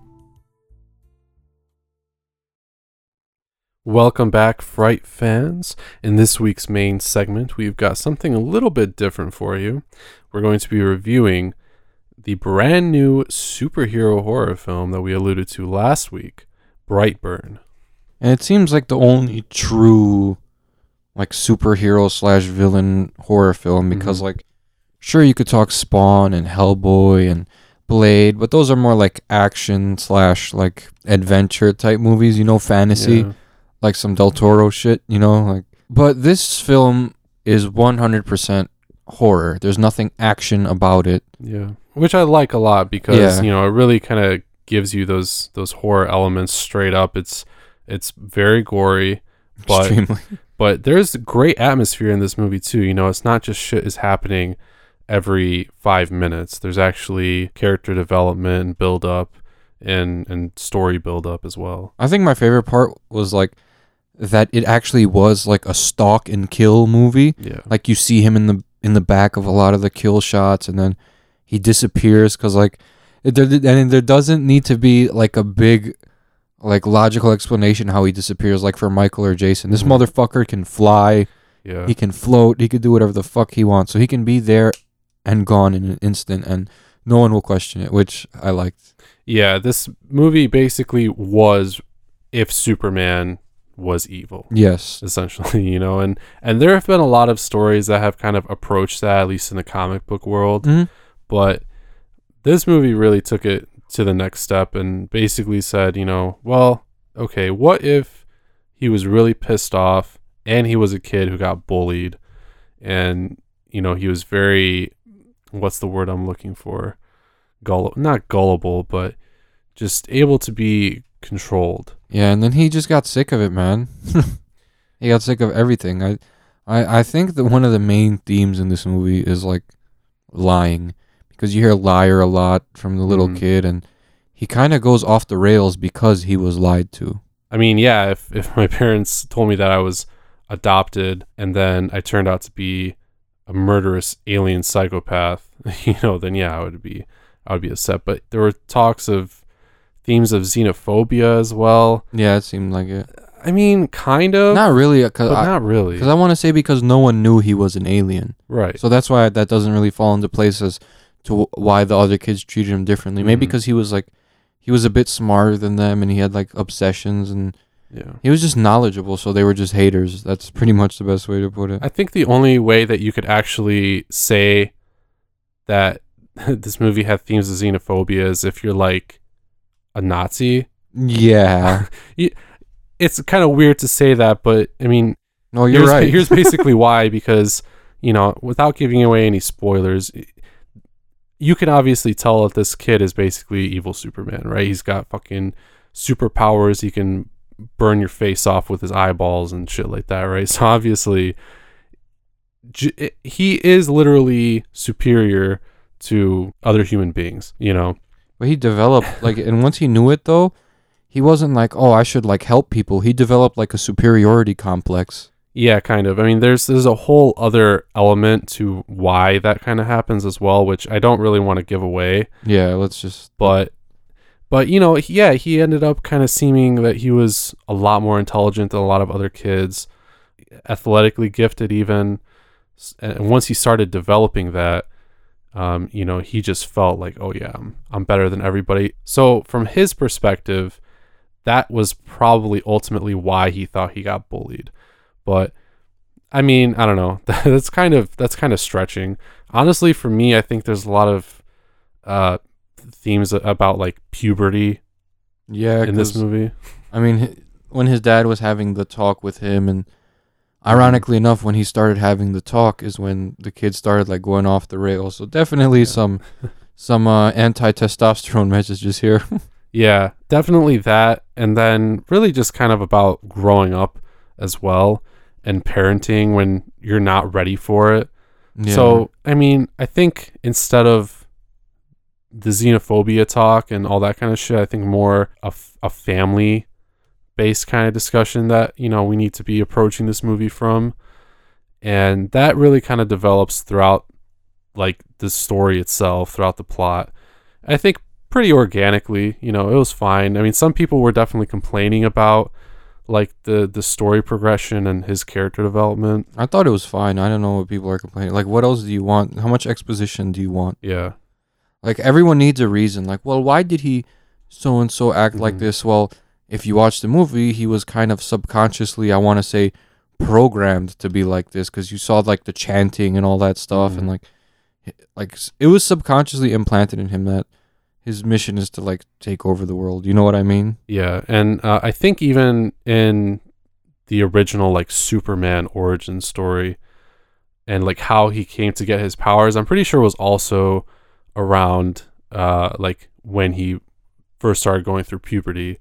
Welcome back, Fright fans. In this week's main segment, we've got something a little bit different for you. We're going to be reviewing the brand new superhero horror film that we alluded to last week, Brightburn. And it seems like the only true, like, superhero slash villain horror film because, Mhm. like, sure, you could talk Spawn and Hellboy and Blade, but those are more like action slash, like, adventure type movies, you know, fantasy. Yeah. Like some Del Toro shit, you know, like but this film is 100% horror. There's nothing action about it. Yeah, which I like a lot because Yeah. you know it really kind of gives you those those horror elements straight up. It's it's very gory, but Extremely. but there's great atmosphere in this movie too. You know, it's not just shit is happening every five minutes. There's actually character development, and build up, and and story build up as well. I think my favorite part was like that it actually was like a stalk and kill movie. Yeah, Like you see him in the in the back of a lot of the kill shots and then he disappears cuz like there, and there doesn't need to be like a big like logical explanation how he disappears like for Michael or Jason. This Mhm. motherfucker can fly. yeah, He can float. He could do whatever the fuck he wants. So he can be there and gone in an instant, and no one will question it, which I liked. yeah. This movie basically was if Superman was evil. Yes. essentially you know and and there have been a lot of stories that have kind of approached that at least in the comic book world hmm but this movie really took it to the next step and basically said you know well okay what if he was really pissed off and he was a kid who got bullied and you know he was very what's the word i'm looking for gullible not gullible but just able to be controlled Yeah, and then he just got sick of it, man. he got sick of everything. I, I, I think that one of the main themes in this movie is like lying, because you hear liar a lot from the little Mhm. kid, and he kind of goes off the rails because he was lied to. I mean, yeah, if if my parents told me that I was adopted and then I turned out to be a murderous alien psychopath, you know, then yeah, I would be I would be upset. But there were talks of themes of xenophobia as well. Yeah, it seemed like it. I mean, kind of, Not really, because but I, not really. cause I want to say because no one knew he was an alien. right. So that's why that doesn't really fall into place as to why the other kids treated him differently. Maybe Mhm. because he was like, he was a bit smarter than them and he had like obsessions and yeah. he was just knowledgeable. So they were just haters. That's pretty much the best way to put it. I think the only way that you could actually say that this movie had themes of xenophobia is if you're like a Nazi. Yeah. It's kind of weird to say that, but I mean, No, you're here's, right. Here's basically why because you know, without giving away any spoilers, you can obviously tell that this kid is basically evil Superman, right? He's got fucking superpowers. He can burn your face off with his eyeballs and shit like that, right? So obviously, he is literally superior to other human beings. You know, but he developed like, and once he knew it though, he wasn't like, oh, I should like help people. He developed like a superiority complex. Yeah, kind of. I mean, there's there's a whole other element to why that kind of happens as well, which I don't really want to give away. Yeah, let's just. But but you know, he- yeah, he ended up kind of seeming that he was a lot more intelligent than a lot of other kids, athletically gifted even. And once he started developing that, um, you know, he just felt like, oh yeah, I'm, I'm better than everybody. So from his perspective, that was probably ultimately why he thought he got bullied. But I mean, I don't know. That's kind of that's kind of stretching. Honestly, for me, I think there's a lot of uh, themes about like puberty Yeah, in this movie. I mean, when his dad was having the talk with him, and ironically enough, when he started having the talk, is when the kids started like going off the rails. So definitely Yeah. some some uh, anti-testosterone messages here. Yeah, definitely that. And then really just kind of about growing up as well and parenting when you're not ready for it. yeah. So, I mean, I think instead of the xenophobia talk and all that kind of shit, I think more a, f- a family based kind of discussion that, you know, we need to be approaching this movie from. And that really kind of develops throughout like the story itself, throughout the plot. I think pretty organically, you know, it was fine. I mean, some people were definitely complaining about like the the story progression and his character development. I thought it was fine. I don't know what people are complaining. Like, what else do you want? How much exposition do you want? Yeah. Like, everyone needs a reason. Like, well, why did he so and so act like Mhm. this? Well, if you watch the movie, he was kind of subconsciously, I want to say, programmed to be like this because you saw like the chanting and all that stuff, and Mhm. like, like it was subconsciously implanted in him that his mission is to like take over the world. You know what I mean? Yeah, and uh, I think even in the original like Superman origin story and like how he came to get his powers, I'm pretty sure was also around uh like when he first started going through puberty.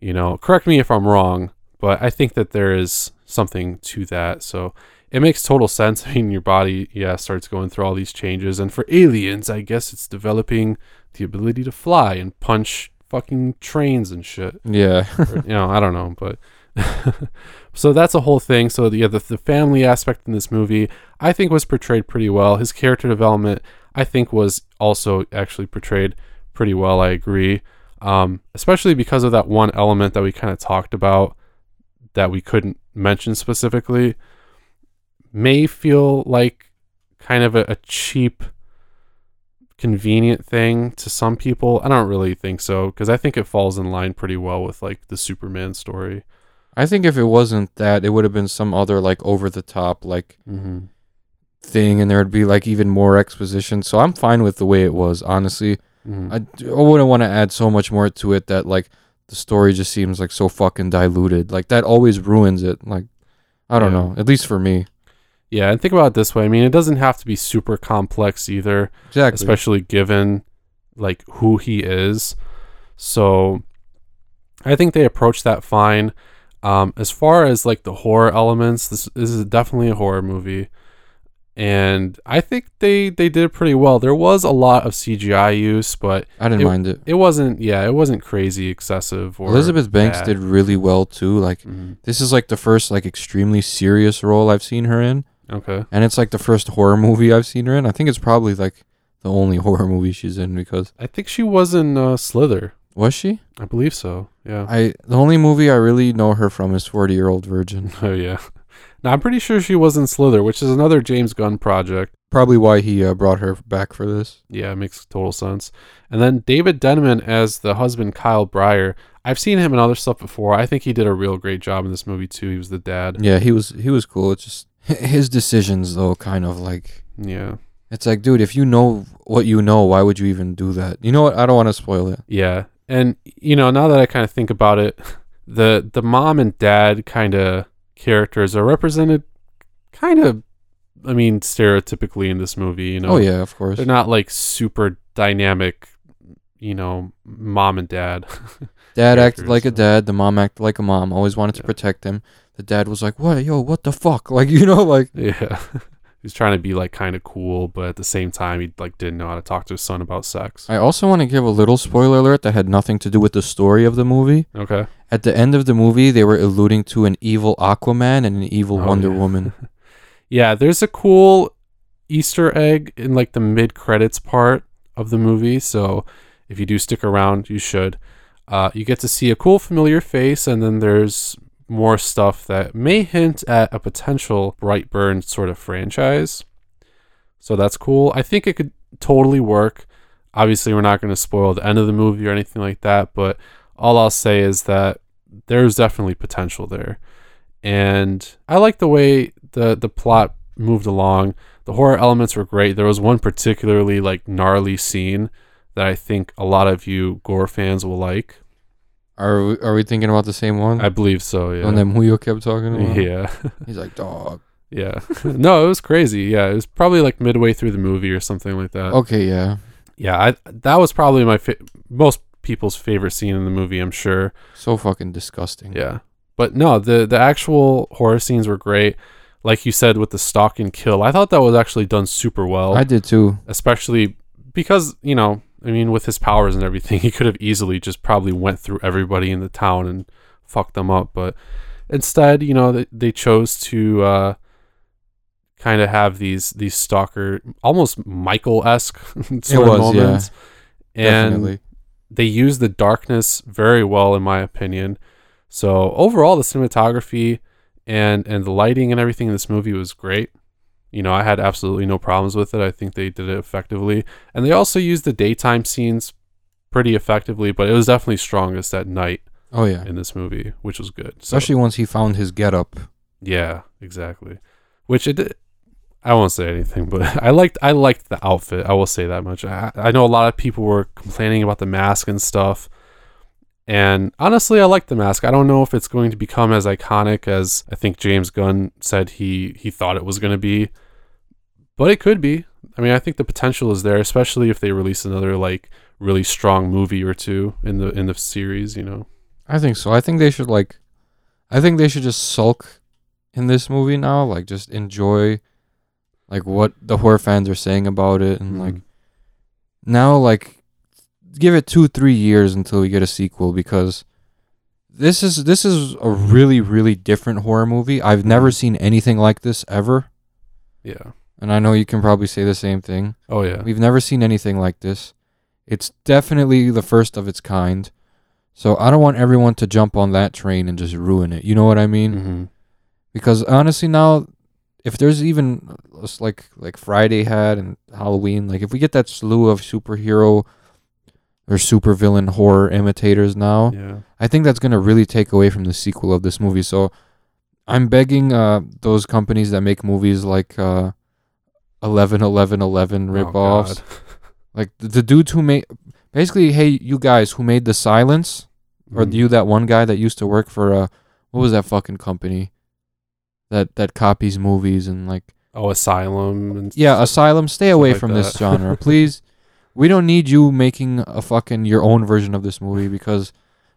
You know, correct me if I'm wrong, but I think that there is something to that. So it makes total sense. I mean, your body, yeah, starts going through all these changes, and for aliens, I guess it's developing the ability to fly and punch fucking trains and shit Yeah. or, you know, I don't know, but so that's a whole thing. So yeah, the, the family aspect in this movie, I think, was portrayed pretty well. His character development, I think, was also actually portrayed pretty well. I agree, um, especially because of that one element that we kind of talked about that we couldn't mention specifically. May feel like kind of a, a cheap convenient thing to some people. I don't really think so because I think it falls in line pretty well with like the Superman story. I think if it wasn't that, it would have been some other like over the top like Mm-hmm. thing, and there would be like even more exposition. So I'm fine with the way it was. Honestly, Mm-hmm. I, I wouldn't want to add so much more to it that like the story just seems like so fucking diluted. Like that always ruins it. Like I don't Yeah. know. At least for me. yeah, and think about it this way. I mean, it doesn't have to be super complex either, Exactly. especially given like who he is. So I think they approached that fine. Um, as far as like the horror elements, this, this is definitely a horror movie. And I think they, they did pretty well. There was a lot of CGI use, but I didn't it- mind it. it wasn't yeah it wasn't crazy excessive or Elizabeth Banks bad. did really well too. Like Mhm. this is like the first like extremely serious role I've seen her in, okay and it's like the first horror movie I've seen her in. I think it's probably like the only horror movie she's in because i think she was in uh, slither was she? i believe so yeah I the only movie I really know her from is Forty Year Old Virgin. oh yeah now i'm pretty sure she was in slither which is another james gunn project Probably why he uh, brought her back for this. yeah it makes total sense and then david denman as the husband kyle breyer i've seen him in other stuff before i think he did a real great job in this movie too he was the dad Yeah, he was he was cool. It's just his decisions though, kind of like yeah it's like, dude, if you know what you know, why would you even do that? You know what? I don't want to spoil it. Yeah. And you know, now that I kind of think about it, the the mom and dad kind of characters are represented kind of I mean stereotypically in this movie, you know. Oh yeah, of course. They're not like super dynamic, you know, mom and dad. Dad acted like a dad. The mom acted like a mom. Always wanted to protect him. The dad was like, "What, yo, what the fuck?" Like you know, like yeah. He's trying to be like kind of cool, but at the same time he like didn't know how to talk to his son about sex. I also want to give a little spoiler alert that had nothing to do with the story of the movie. Okay. At the end of the movie, they were alluding to an evil Aquaman and an evil Oh, Wonder yeah. Woman. Yeah, there's a cool Easter egg in like the mid credits part of the movie. So if you do stick around, you should. Uh, you get to see a cool familiar face, and then there's more stuff that may hint at a potential Brightburn sort of franchise. So that's cool. I think it could totally work. Obviously, we're not going to spoil the end of the movie or anything like that, but all I'll say is that there's definitely potential there. And I like the way the the plot moved along. The horror elements were great. There was one particularly like gnarly scene that I think a lot of you gore fans will like. Are we, are we thinking about the same one? I believe so. Yeah. And then Muyo kept talking about. Yeah. He's like, dog. Yeah. no, it was crazy. Yeah, it was probably like midway through the movie or something like that. Okay, yeah. Yeah, I that was probably my fa- most people's favorite scene in the movie. I'm sure. So fucking disgusting. Yeah, but no, the the actual horror scenes were great. Like you said with the stalk and kill, I thought that was actually done super well. I did too. especially because you know, I mean, with his powers and everything, he could have easily just probably went through everybody in the town and fucked them up. But instead, you know, they, they chose to uh, kind of have these these stalker, almost Michael esque sort of was, yeah. moments, and Definitely. They use the darkness very well, in my opinion. So overall, the cinematography and and the lighting and everything in this movie was great. You know, I had absolutely no problems with it. I think they did it effectively, and they also used the daytime scenes pretty effectively. But it was definitely strongest at night Oh yeah. in this movie, which was good. So, Especially once he found his getup. yeah, exactly. Which it did. I won't say anything, but I liked I liked the outfit. I will say that much. I, I know a lot of people were complaining about the mask and stuff. And honestly, I like the mask. I don't know if it's going to become as iconic as I think James Gunn said he he thought it was going to be. But it could be. I mean, I think the potential is there, especially if they release another like really strong movie or two in the in the series, you know. I think so. I think they should like I think they should just sulk in this movie now, like just enjoy like what the horror fans are saying about it and like Mhm. now like give it 2 3 years until we get a sequel because this is this is a really really different horror movie. I've never seen anything like this ever, yeah. and I know you can probably say the same thing. Oh yeah. We've never seen anything like this. It's definitely the first of its kind. So I don't want everyone to jump on that train and just ruin it. You know what I mean? hmm Because honestly now if there's even like like Friday had and Halloween, like if we get that slew of superhero or supervillain horror imitators now, Yeah. I think that's gonna really take away from the sequel of this movie. So I'm begging uh those companies that make movies like uh 11 11 11 Oh, ripoffs. God. Like the, the dudes who made basically, hey, you guys who made the silence, or Mhm. you that one guy that used to work for uh what was that fucking company that that copies movies and like Oh, Asylum. And yeah, Asylum, stay away like from this genre, please. We don't need you making a fucking your own version of this movie because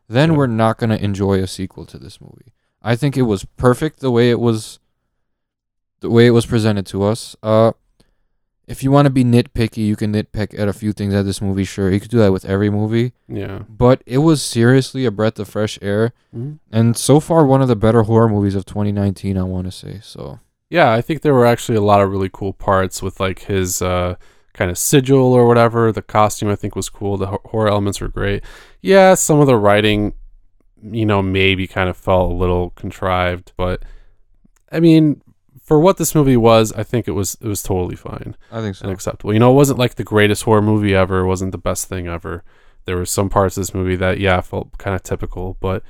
then Yeah. we're not gonna enjoy a sequel to this movie. I think it was perfect the way it was the way it was presented to us. Uh if you want to be nitpicky, you can nitpick at a few things at this movie, sure. You could do that with every movie. Yeah. But it was seriously a breath of fresh air. Mhm. And so far one of the better horror movies of twenty nineteen, I wanna say. So Yeah, I think there were actually a lot of really cool parts with like his uh, kind of sigil or whatever. The costume I think was cool. The horror elements were great. Yeah, some of the writing, you know, maybe kind of felt a little contrived, but I mean, for what this movie was, I think it was it was totally fine I think so. and acceptable. You know, it wasn't like the greatest horror movie ever. It wasn't the best thing ever. There were some parts of this movie that yeah felt kind of typical, but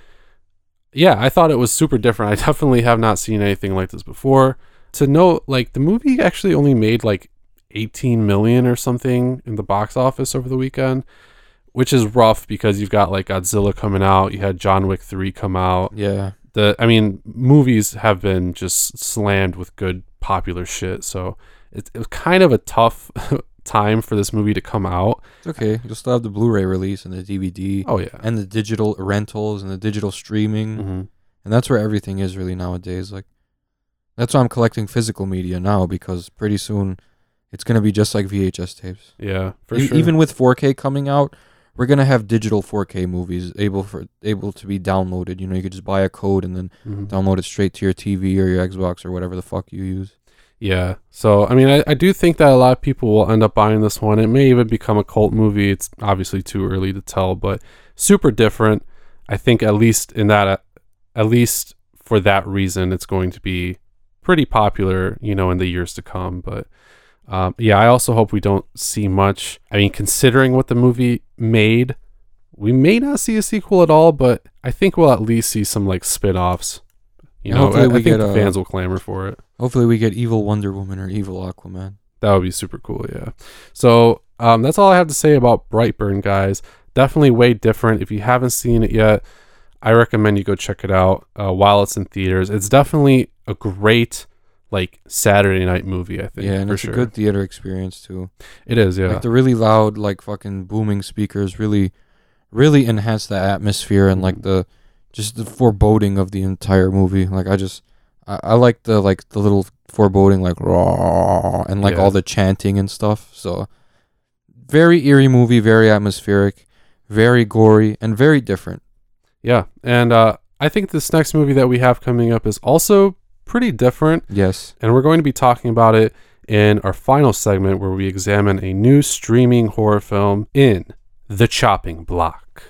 yeah, I thought it was super different. I definitely have not seen anything like this before. To note, like the movie actually only made like 18 million or something in the box office over the weekend, which is rough because you've got like Godzilla coming out, you had John Wick 3 come out. Yeah. The I mean, movies have been just slammed with good popular shit, so it, it was kind of a tough time for this movie to come out. It's okay. You'll still have the Blu-ray release and the DVD Oh yeah. and the digital rentals and the digital streaming, hmm and that's where everything is really nowadays. Like, that's why I'm collecting physical media now because pretty soon it's gonna be just like VHS tapes. Yeah, for E- sure. Even with 4K coming out, we're gonna have digital 4K movies able for able to be downloaded. You know, you could just buy a code and then Mhm. download it straight to your TV or your Xbox or whatever the fuck you use. Yeah. So, I mean, I, I do think that a lot of people will end up buying this one. It may even become a cult movie. It's obviously too early to tell, but super different. I think at least in that, at least for that reason, it's going to be pretty popular, you know, in the years to come. But um, yeah, I also hope we don't see much. I mean, considering what the movie made, we may not see a sequel at all, but I think we'll at least see some like spin offs You know, I, hopefully I we think get, the uh, fans will clamor for it. Hopefully, we get evil Wonder Woman or evil Aquaman. That would be super cool, yeah. So um, that's all I have to say about Brightburn, guys. Definitely way different. If you haven't seen it yet, I recommend you go check it out uh, while it's in theaters. It's definitely a great like Saturday night movie. I think. Yeah, and for it's sure. a good theater experience too. It is, yeah. Like the really loud, like fucking booming speakers really, really enhance the atmosphere and like the, just the foreboding of the entire movie. Like I just, I, I like the like the little foreboding like raw and like Yeah. all the chanting and stuff. So, very eerie movie, very atmospheric, very gory, and very different. yeah, and uh, I think this next movie that we have coming up is also pretty different. Yes. and we're going to be talking about it in our final segment where we examine a new streaming horror film in The Chopping Block.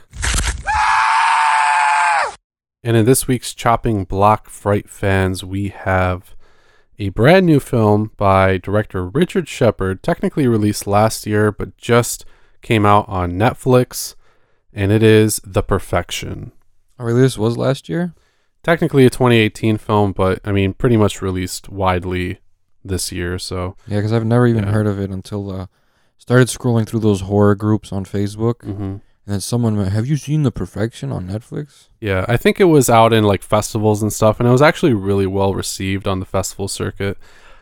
And in this week's Chopping Block Fright fans, we have a brand new film by director Richard Shepard, technically released last year, but just came out on Netflix, and it is The Perfection. Oh, really? This was last year. Technically a 2018 film, but I mean, pretty much released widely this year, so. Yeah, because I've never even Yeah. heard of it until uh, started scrolling through those horror groups on Facebook, mhm. and then someone went, "Have you seen The Perfection on Netflix?" Yeah, I think it was out in like festivals and stuff, and it was actually really well received on the festival circuit.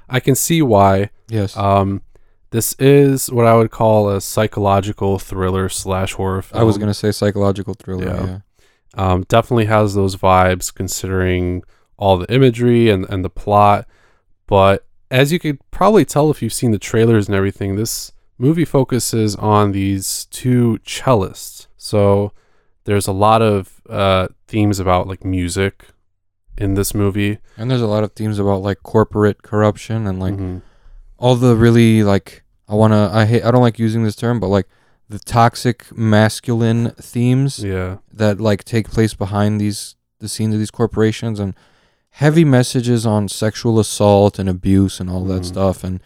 I can see why. Yes. Um, this is what I would call a psychological thriller slash horror film. I was gonna say psychological thriller. Yeah. Yeah. Um, definitely has those vibes considering all the imagery and, and the plot. But as you could probably tell if you've seen the trailers and everything, this movie focuses on these two cellists. So there's a lot of uh, themes about like music in this movie. And there's a lot of themes about like corporate corruption and like Mhm. all the really like I wanna I hate I don't like using this term, but like the toxic masculine themes Yeah. that like take place behind these the scenes of these corporations and heavy messages on sexual assault and abuse and all that Mhm. stuff and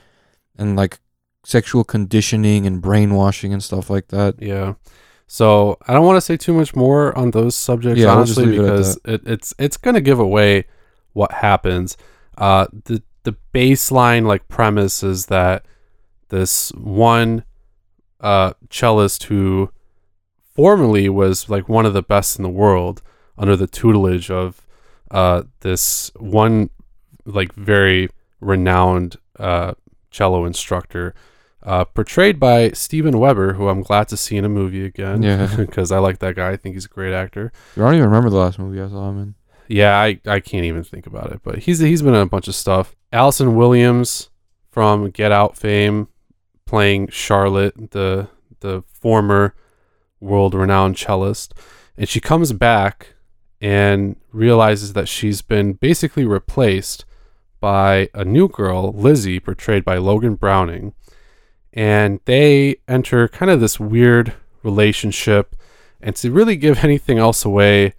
and like sexual conditioning and brainwashing and stuff like that. Yeah. So I don't want to say too much more on those subjects, Yeah, honestly, leave it because it, it's it's gonna give away what happens. Uh, the the baseline like premise is that this one uh cellist who formerly was like one of the best in the world under the tutelage of uh this one like very renowned uh cello instructor uh, portrayed by Steven Weber, who I'm glad to see in a movie again. Yeah. because I like that guy. I think he's a great actor. I don't even remember the last movie I saw him in. Yeah, I, I can't even think about it, but he's he's been in a bunch of stuff. Allison Williams from Get Out fame, playing Charlotte, the the former world renowned cellist, and she comes back and realizes that she's been basically replaced by a new girl, Lizzie, portrayed by Logan Browning. And they enter kind of this weird relationship. And to really give anything else away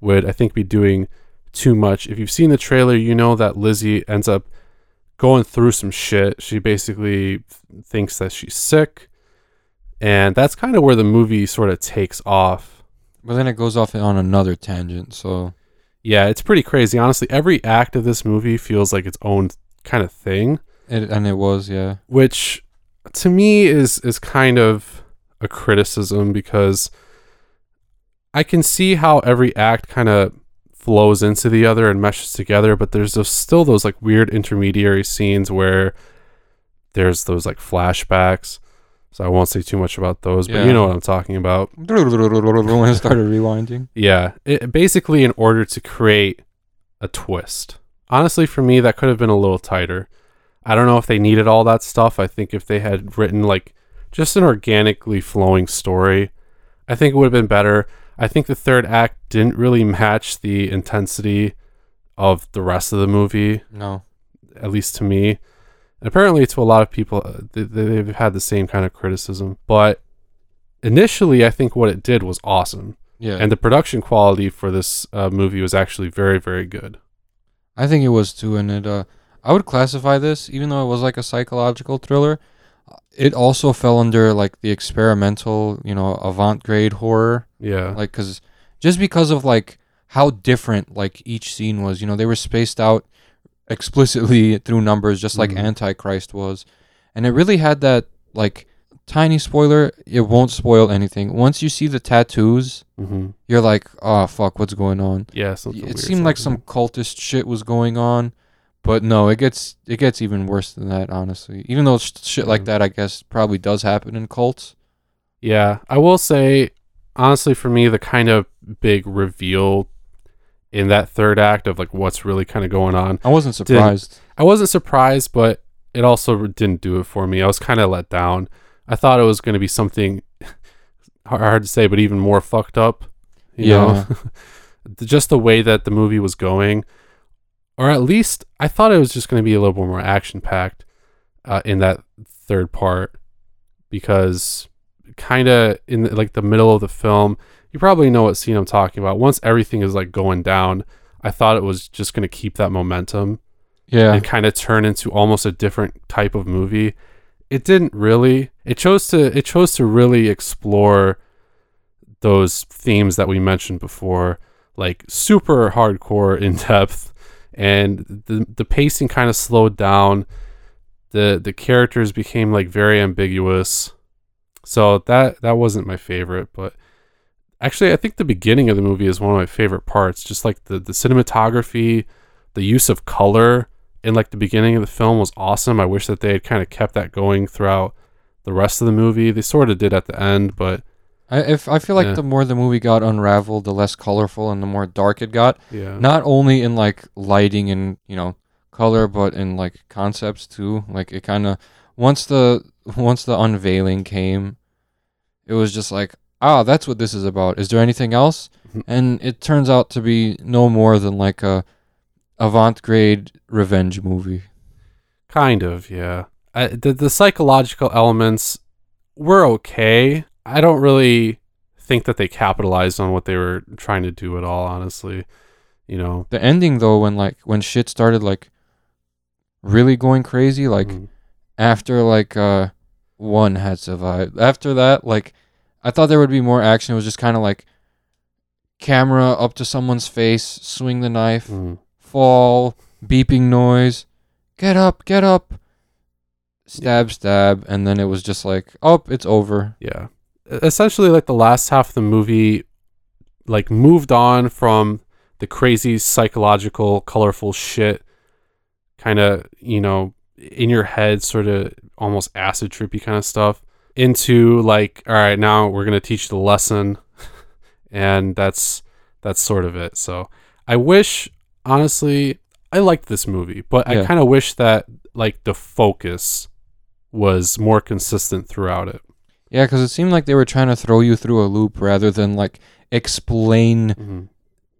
would, I think, be doing too much. If you've seen the trailer, you know that Lizzie ends up going through some shit. She basically thinks that she's sick. And that's kind of where the movie sort of takes off. But then it goes off on another tangent, so Yeah, it's pretty crazy. Honestly, every act of this movie feels like its own kind of thing, it and it was, yeah. which to me is is kind of a criticism because I can see how every act kind of flows into the other and meshes together, but there's those, still those like weird intermediary scenes where there's those like flashbacks. So I won't say too much about those, but Yeah. you know what I'm talking about. when it started rewinding. Yeah, it, basically in order to create a twist. Honestly, for me, that could have been a little tighter. I don't know if they needed all that stuff. I think if they had written like just an organically flowing story, I think it would have been better. I think the third act didn't really match the intensity of the rest of the movie, No. at least to me. And apparently, to a lot of people, uh, they, they've had the same kind of criticism. But initially, I think what it did was awesome Yeah. and the production quality for this uh, movie was actually very very good I think it was too, and it. Uh, I would classify this, even though it was like a psychological thriller. It also fell under like the experimental, you know, avant-garde horror, yeah like because just because of like how different like each scene was. You know, they were spaced out explicitly through numbers, just like Mhm. Antichrist was, and it really had that like tiny spoiler. It won't spoil anything. Once you see the tattoos, hmm you're like, oh fuck, what's going on? Yeah, it seemed like some cultist shit was going on, but no, it gets it gets even worse than that. Honestly, even though sh- shit like that, I guess probably does happen in cults. Yeah, I will say, honestly, for me, the kind of big reveal in that third act of like what's really kind of going on. I wasn't surprised. I wasn't surprised, but it also didn't do it for me. I was kind of let down. I thought it was going to be something hard to say, but even more fucked up. You know, just the way that the movie was going, or at least I thought it was just going to be a little bit more action packed uh, in that third part, because kind of in the, like the middle of the film, you probably know what scene I'm talking about. Once everything is like going down, I thought it was just going to keep that momentum yeah, and kind of turn into almost a different type of movie. It didn't really. It chose to it chose to really explore those themes that we mentioned before, like super hardcore in depth, and the the pacing kind of slowed down. the The characters became like very ambiguous, so that that wasn't my favorite. But actually, I think the beginning of the movie is one of my favorite parts. Just like the the cinematography, the use of color in like the beginning of the film was awesome. I wish that they had kind of kept that going throughout the rest of the movie. They sort of did at the end, but I if I feel like Yeah. the more the movie got unraveled, the less colorful and the more dark it got. yeah, Not only in like lighting and you know color, but in like concepts too. Like it kind of once the once the unveiling came, it was just like ah, that's what this is about. Is there anything else? And it turns out to be no more than like a avant-grade revenge movie. kind of, yeah. I, the the psychological elements were okay. I don't really think that they capitalized on what they were trying to do at all. Honestly, you know, The ending though, when like when shit started like really going crazy, like Mhm. after like uh one had survived. After that, like I thought there would be more action. It was just kind of like camera up to someone's face, swing the knife, Mhm. fall, beeping noise, get up, get up, stab, stab, and then it was just like, oh, it's over. Yeah. Essentially like the last half of the movie like moved on from the crazy psychological colorful shit kind of, you know, in your head sort of almost acid trippy kind of stuff into like all right, now we're going to teach the lesson and that's that's sort of it. So, I wish honestly I liked this movie, but I kind of wish that like the focus was more consistent throughout it. Yeah, because it seemed like they were trying to throw you through a loop rather than like explain Mhm.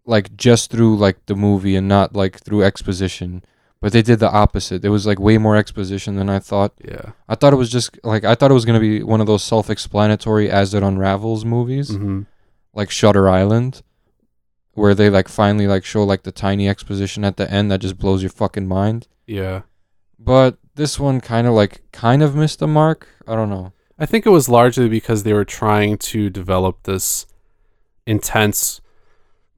like just through like the movie and not like through exposition. But they did the opposite. There was like way more exposition than I thought. Yeah. I thought it was just like I thought it was gonna be one of those self-explanatory as it unravels movies, hmm like Shutter Island, where they like finally like show like the tiny exposition at the end that just blows your fucking mind. Yeah. But this one kind of like kind of missed the mark. I don't know. I think it was largely because they were trying to develop this intense,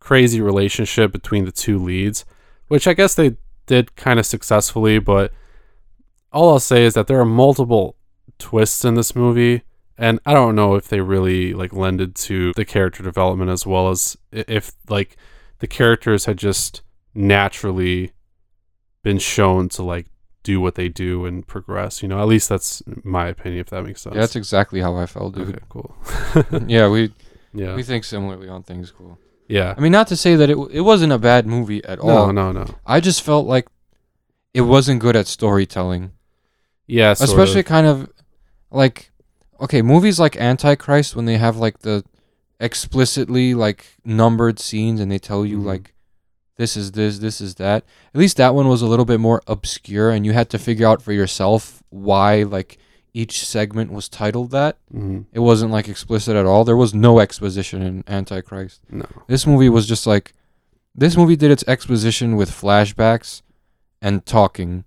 crazy relationship between the two leads, which I guess they did kind of successfully. But all I'll say is that there are multiple twists in this movie, and I don't know if they really like lended to the character development as well as if like the characters had just naturally been shown to like do what they do and progress. You know, at least that's my opinion. If that makes sense. Yeah, that's exactly how I felt, dude. Okay, cool. yeah, we yeah. we think similarly on things. Cool. yeah. I mean, not to say that it w- it wasn't a bad movie at all. No, no, no. I just felt like it wasn't good at storytelling. Yeah, especially of. kind of like okay movies like antichrist when they have like the explicitly like numbered scenes and they tell you Mhm. like this is this this is that at least that one was a little bit more obscure and you had to figure out for yourself why like each segment was titled that Mhm. it wasn't like explicit at all there was no exposition in antichrist No. this movie was just like this movie did its exposition with flashbacks and talking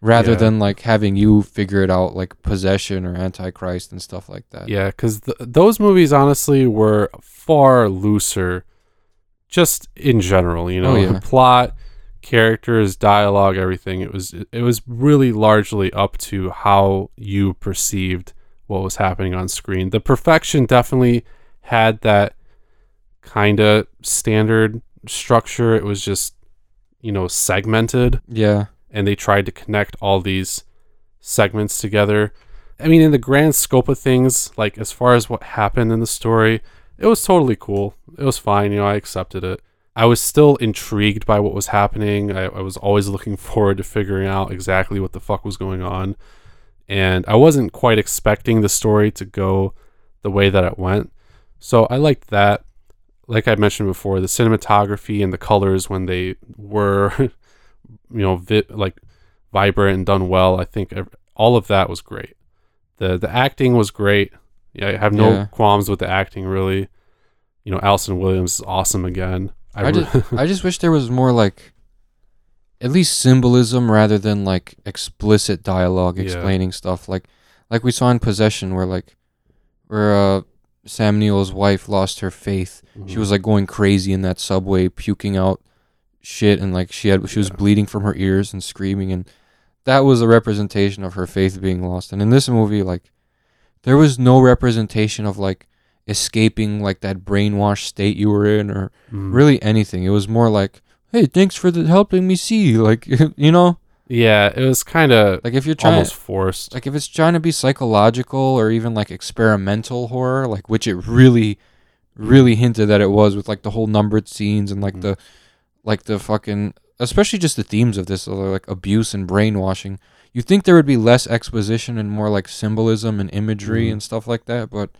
rather Yeah. than like having you figure it out like possession or antichrist and stuff like that Yeah, because th- those movies honestly were far looser, just in general, you know, Oh, yeah. plot, characters, dialogue, everything. It was it was really largely up to how you perceived what was happening on screen. The perfection definitely had that kind of standard structure. It was just you know segmented Yeah. and they tried to connect all these segments together. I mean, in the grand scope of things, like as far as what happened in the story, it was totally cool. It was fine, you know, I accepted it. I was still intrigued by what was happening. I, I was always looking forward to figuring out exactly what the fuck was going on. And I wasn't quite expecting the story to go the way that it went. So I liked that. Like I mentioned before, the cinematography and the colors when they were you know, vi- like vibrant and done well. I think all of that was great. the The acting was great. Yeah, I have no Yeah. qualms with the acting really. You know, Allison Williams is awesome again. I re- just, I just wish there was more like, at least symbolism rather than like explicit dialogue Yeah. explaining stuff. Like, like we saw in Possession, where like, where uh, Sam Neill's wife lost her faith. She Mhm. was like going crazy in that subway, puking out shit, and like she had she was Yeah. bleeding from her ears and screaming, and that was a representation of her faith being lost. And in this movie, like, there was no representation of like escaping like that brainwashed state you were in or Mhm. really anything. It was more like, "Hey, thanks for the helping me see." Like, you know, Yeah, it was kind of like if you're trying, almost forced. like if it's trying to be psychological or even like experimental horror, like which it really, really hinted that it was with like the whole numbered scenes and like Mhm. the, like the fucking, especially just the themes of this, like abuse and brainwashing. You think there would be less exposition and more like symbolism and imagery Mhm. and stuff like that, but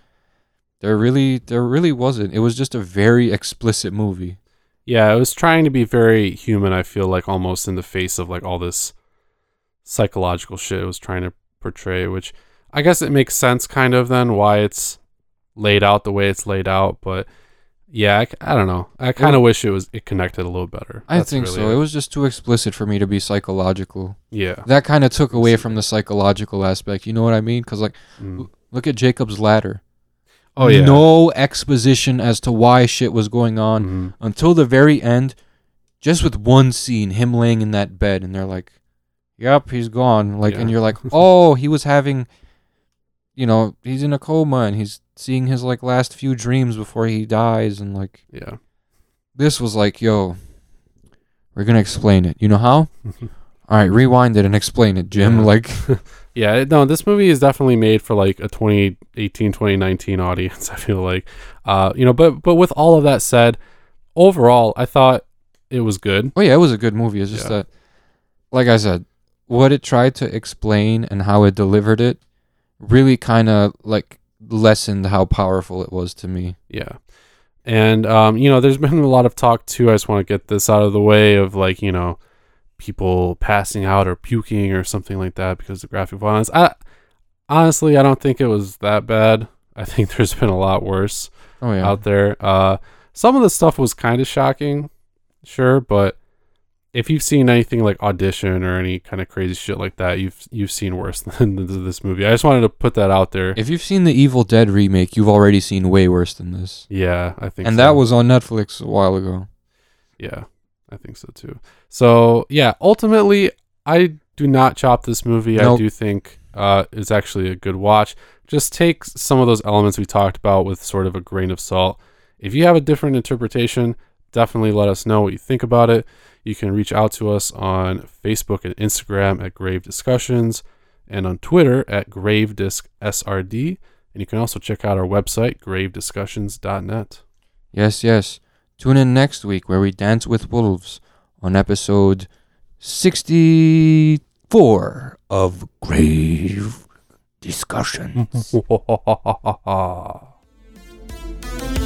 there really, there really wasn't. It was just a very explicit movie. Yeah, it was trying to be very human. I feel like almost in the face of like all this psychological shit it was trying to portray, which I guess it makes sense kind of then why it's laid out the way it's laid out. But yeah, I don't know. I kind of wish it was it connected a little better. I That's think really so. It was just too explicit for me to be psychological. yeah. That kind of took away from the psychological aspect. You know what I mean? Because like, Mm. look at Jacob's ladder. Oh yeah. No exposition as to why shit was going on Mhm. until the very end. Just with one scene, him laying in that bed, and they're like, "Yep, he's gone." Like, and you're like, "Oh, he was having." You know, he's in a coma and he's seeing his like last few dreams before he dies, and like Yeah. this was like, "Yo, we're gonna explain it." You know how? All right, rewind it and explain it, Jim. Yeah. Like, Yeah, no, this movie is definitely made for like a 2018, 2019 audience, I feel like. Uh, you know, but but with all of that said, overall, I thought it was good. oh yeah, it was a good movie. It's just Yeah. that, like I said, what it tried to explain and how it delivered it, really kind of like lessened how powerful it was to me. Yeah. And um, you know, there's been a lot of talk too. I just want to get this out of the way of like, you know, people passing out or puking or something like that because of graphic violence. I honestly, I don't think it was that bad. I think there's been a lot worse. Oh yeah, out there. Uh, some of the stuff was kind of shocking, sure, but if you've seen anything like Audition or any kind of crazy shit like that, you've you've seen worse than this movie. I just wanted to put that out there. if you've seen the Evil Dead remake, you've already seen way worse than this. yeah, I think, And so. that was on Netflix a while ago. yeah, I think so too. So yeah, ultimately, I do not chop this movie. I do think uh, it's actually a good watch. Just take some of those elements we talked about with sort of a grain of salt. If you have a different interpretation, definitely let us know what you think about it. You can reach out to us on Facebook and Instagram at Grave Discussions and on Twitter at GraveDiscSRD. And you can also check out our website, gravediscussions.net. Yes, yes. Tune in next week where we dance with wolves on episode 64 of Grave Discussions.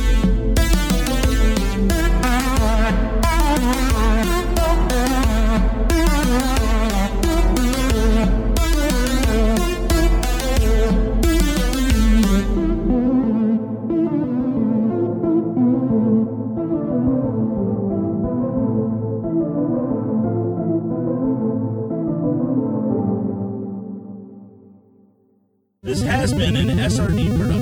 This has been an SRD production.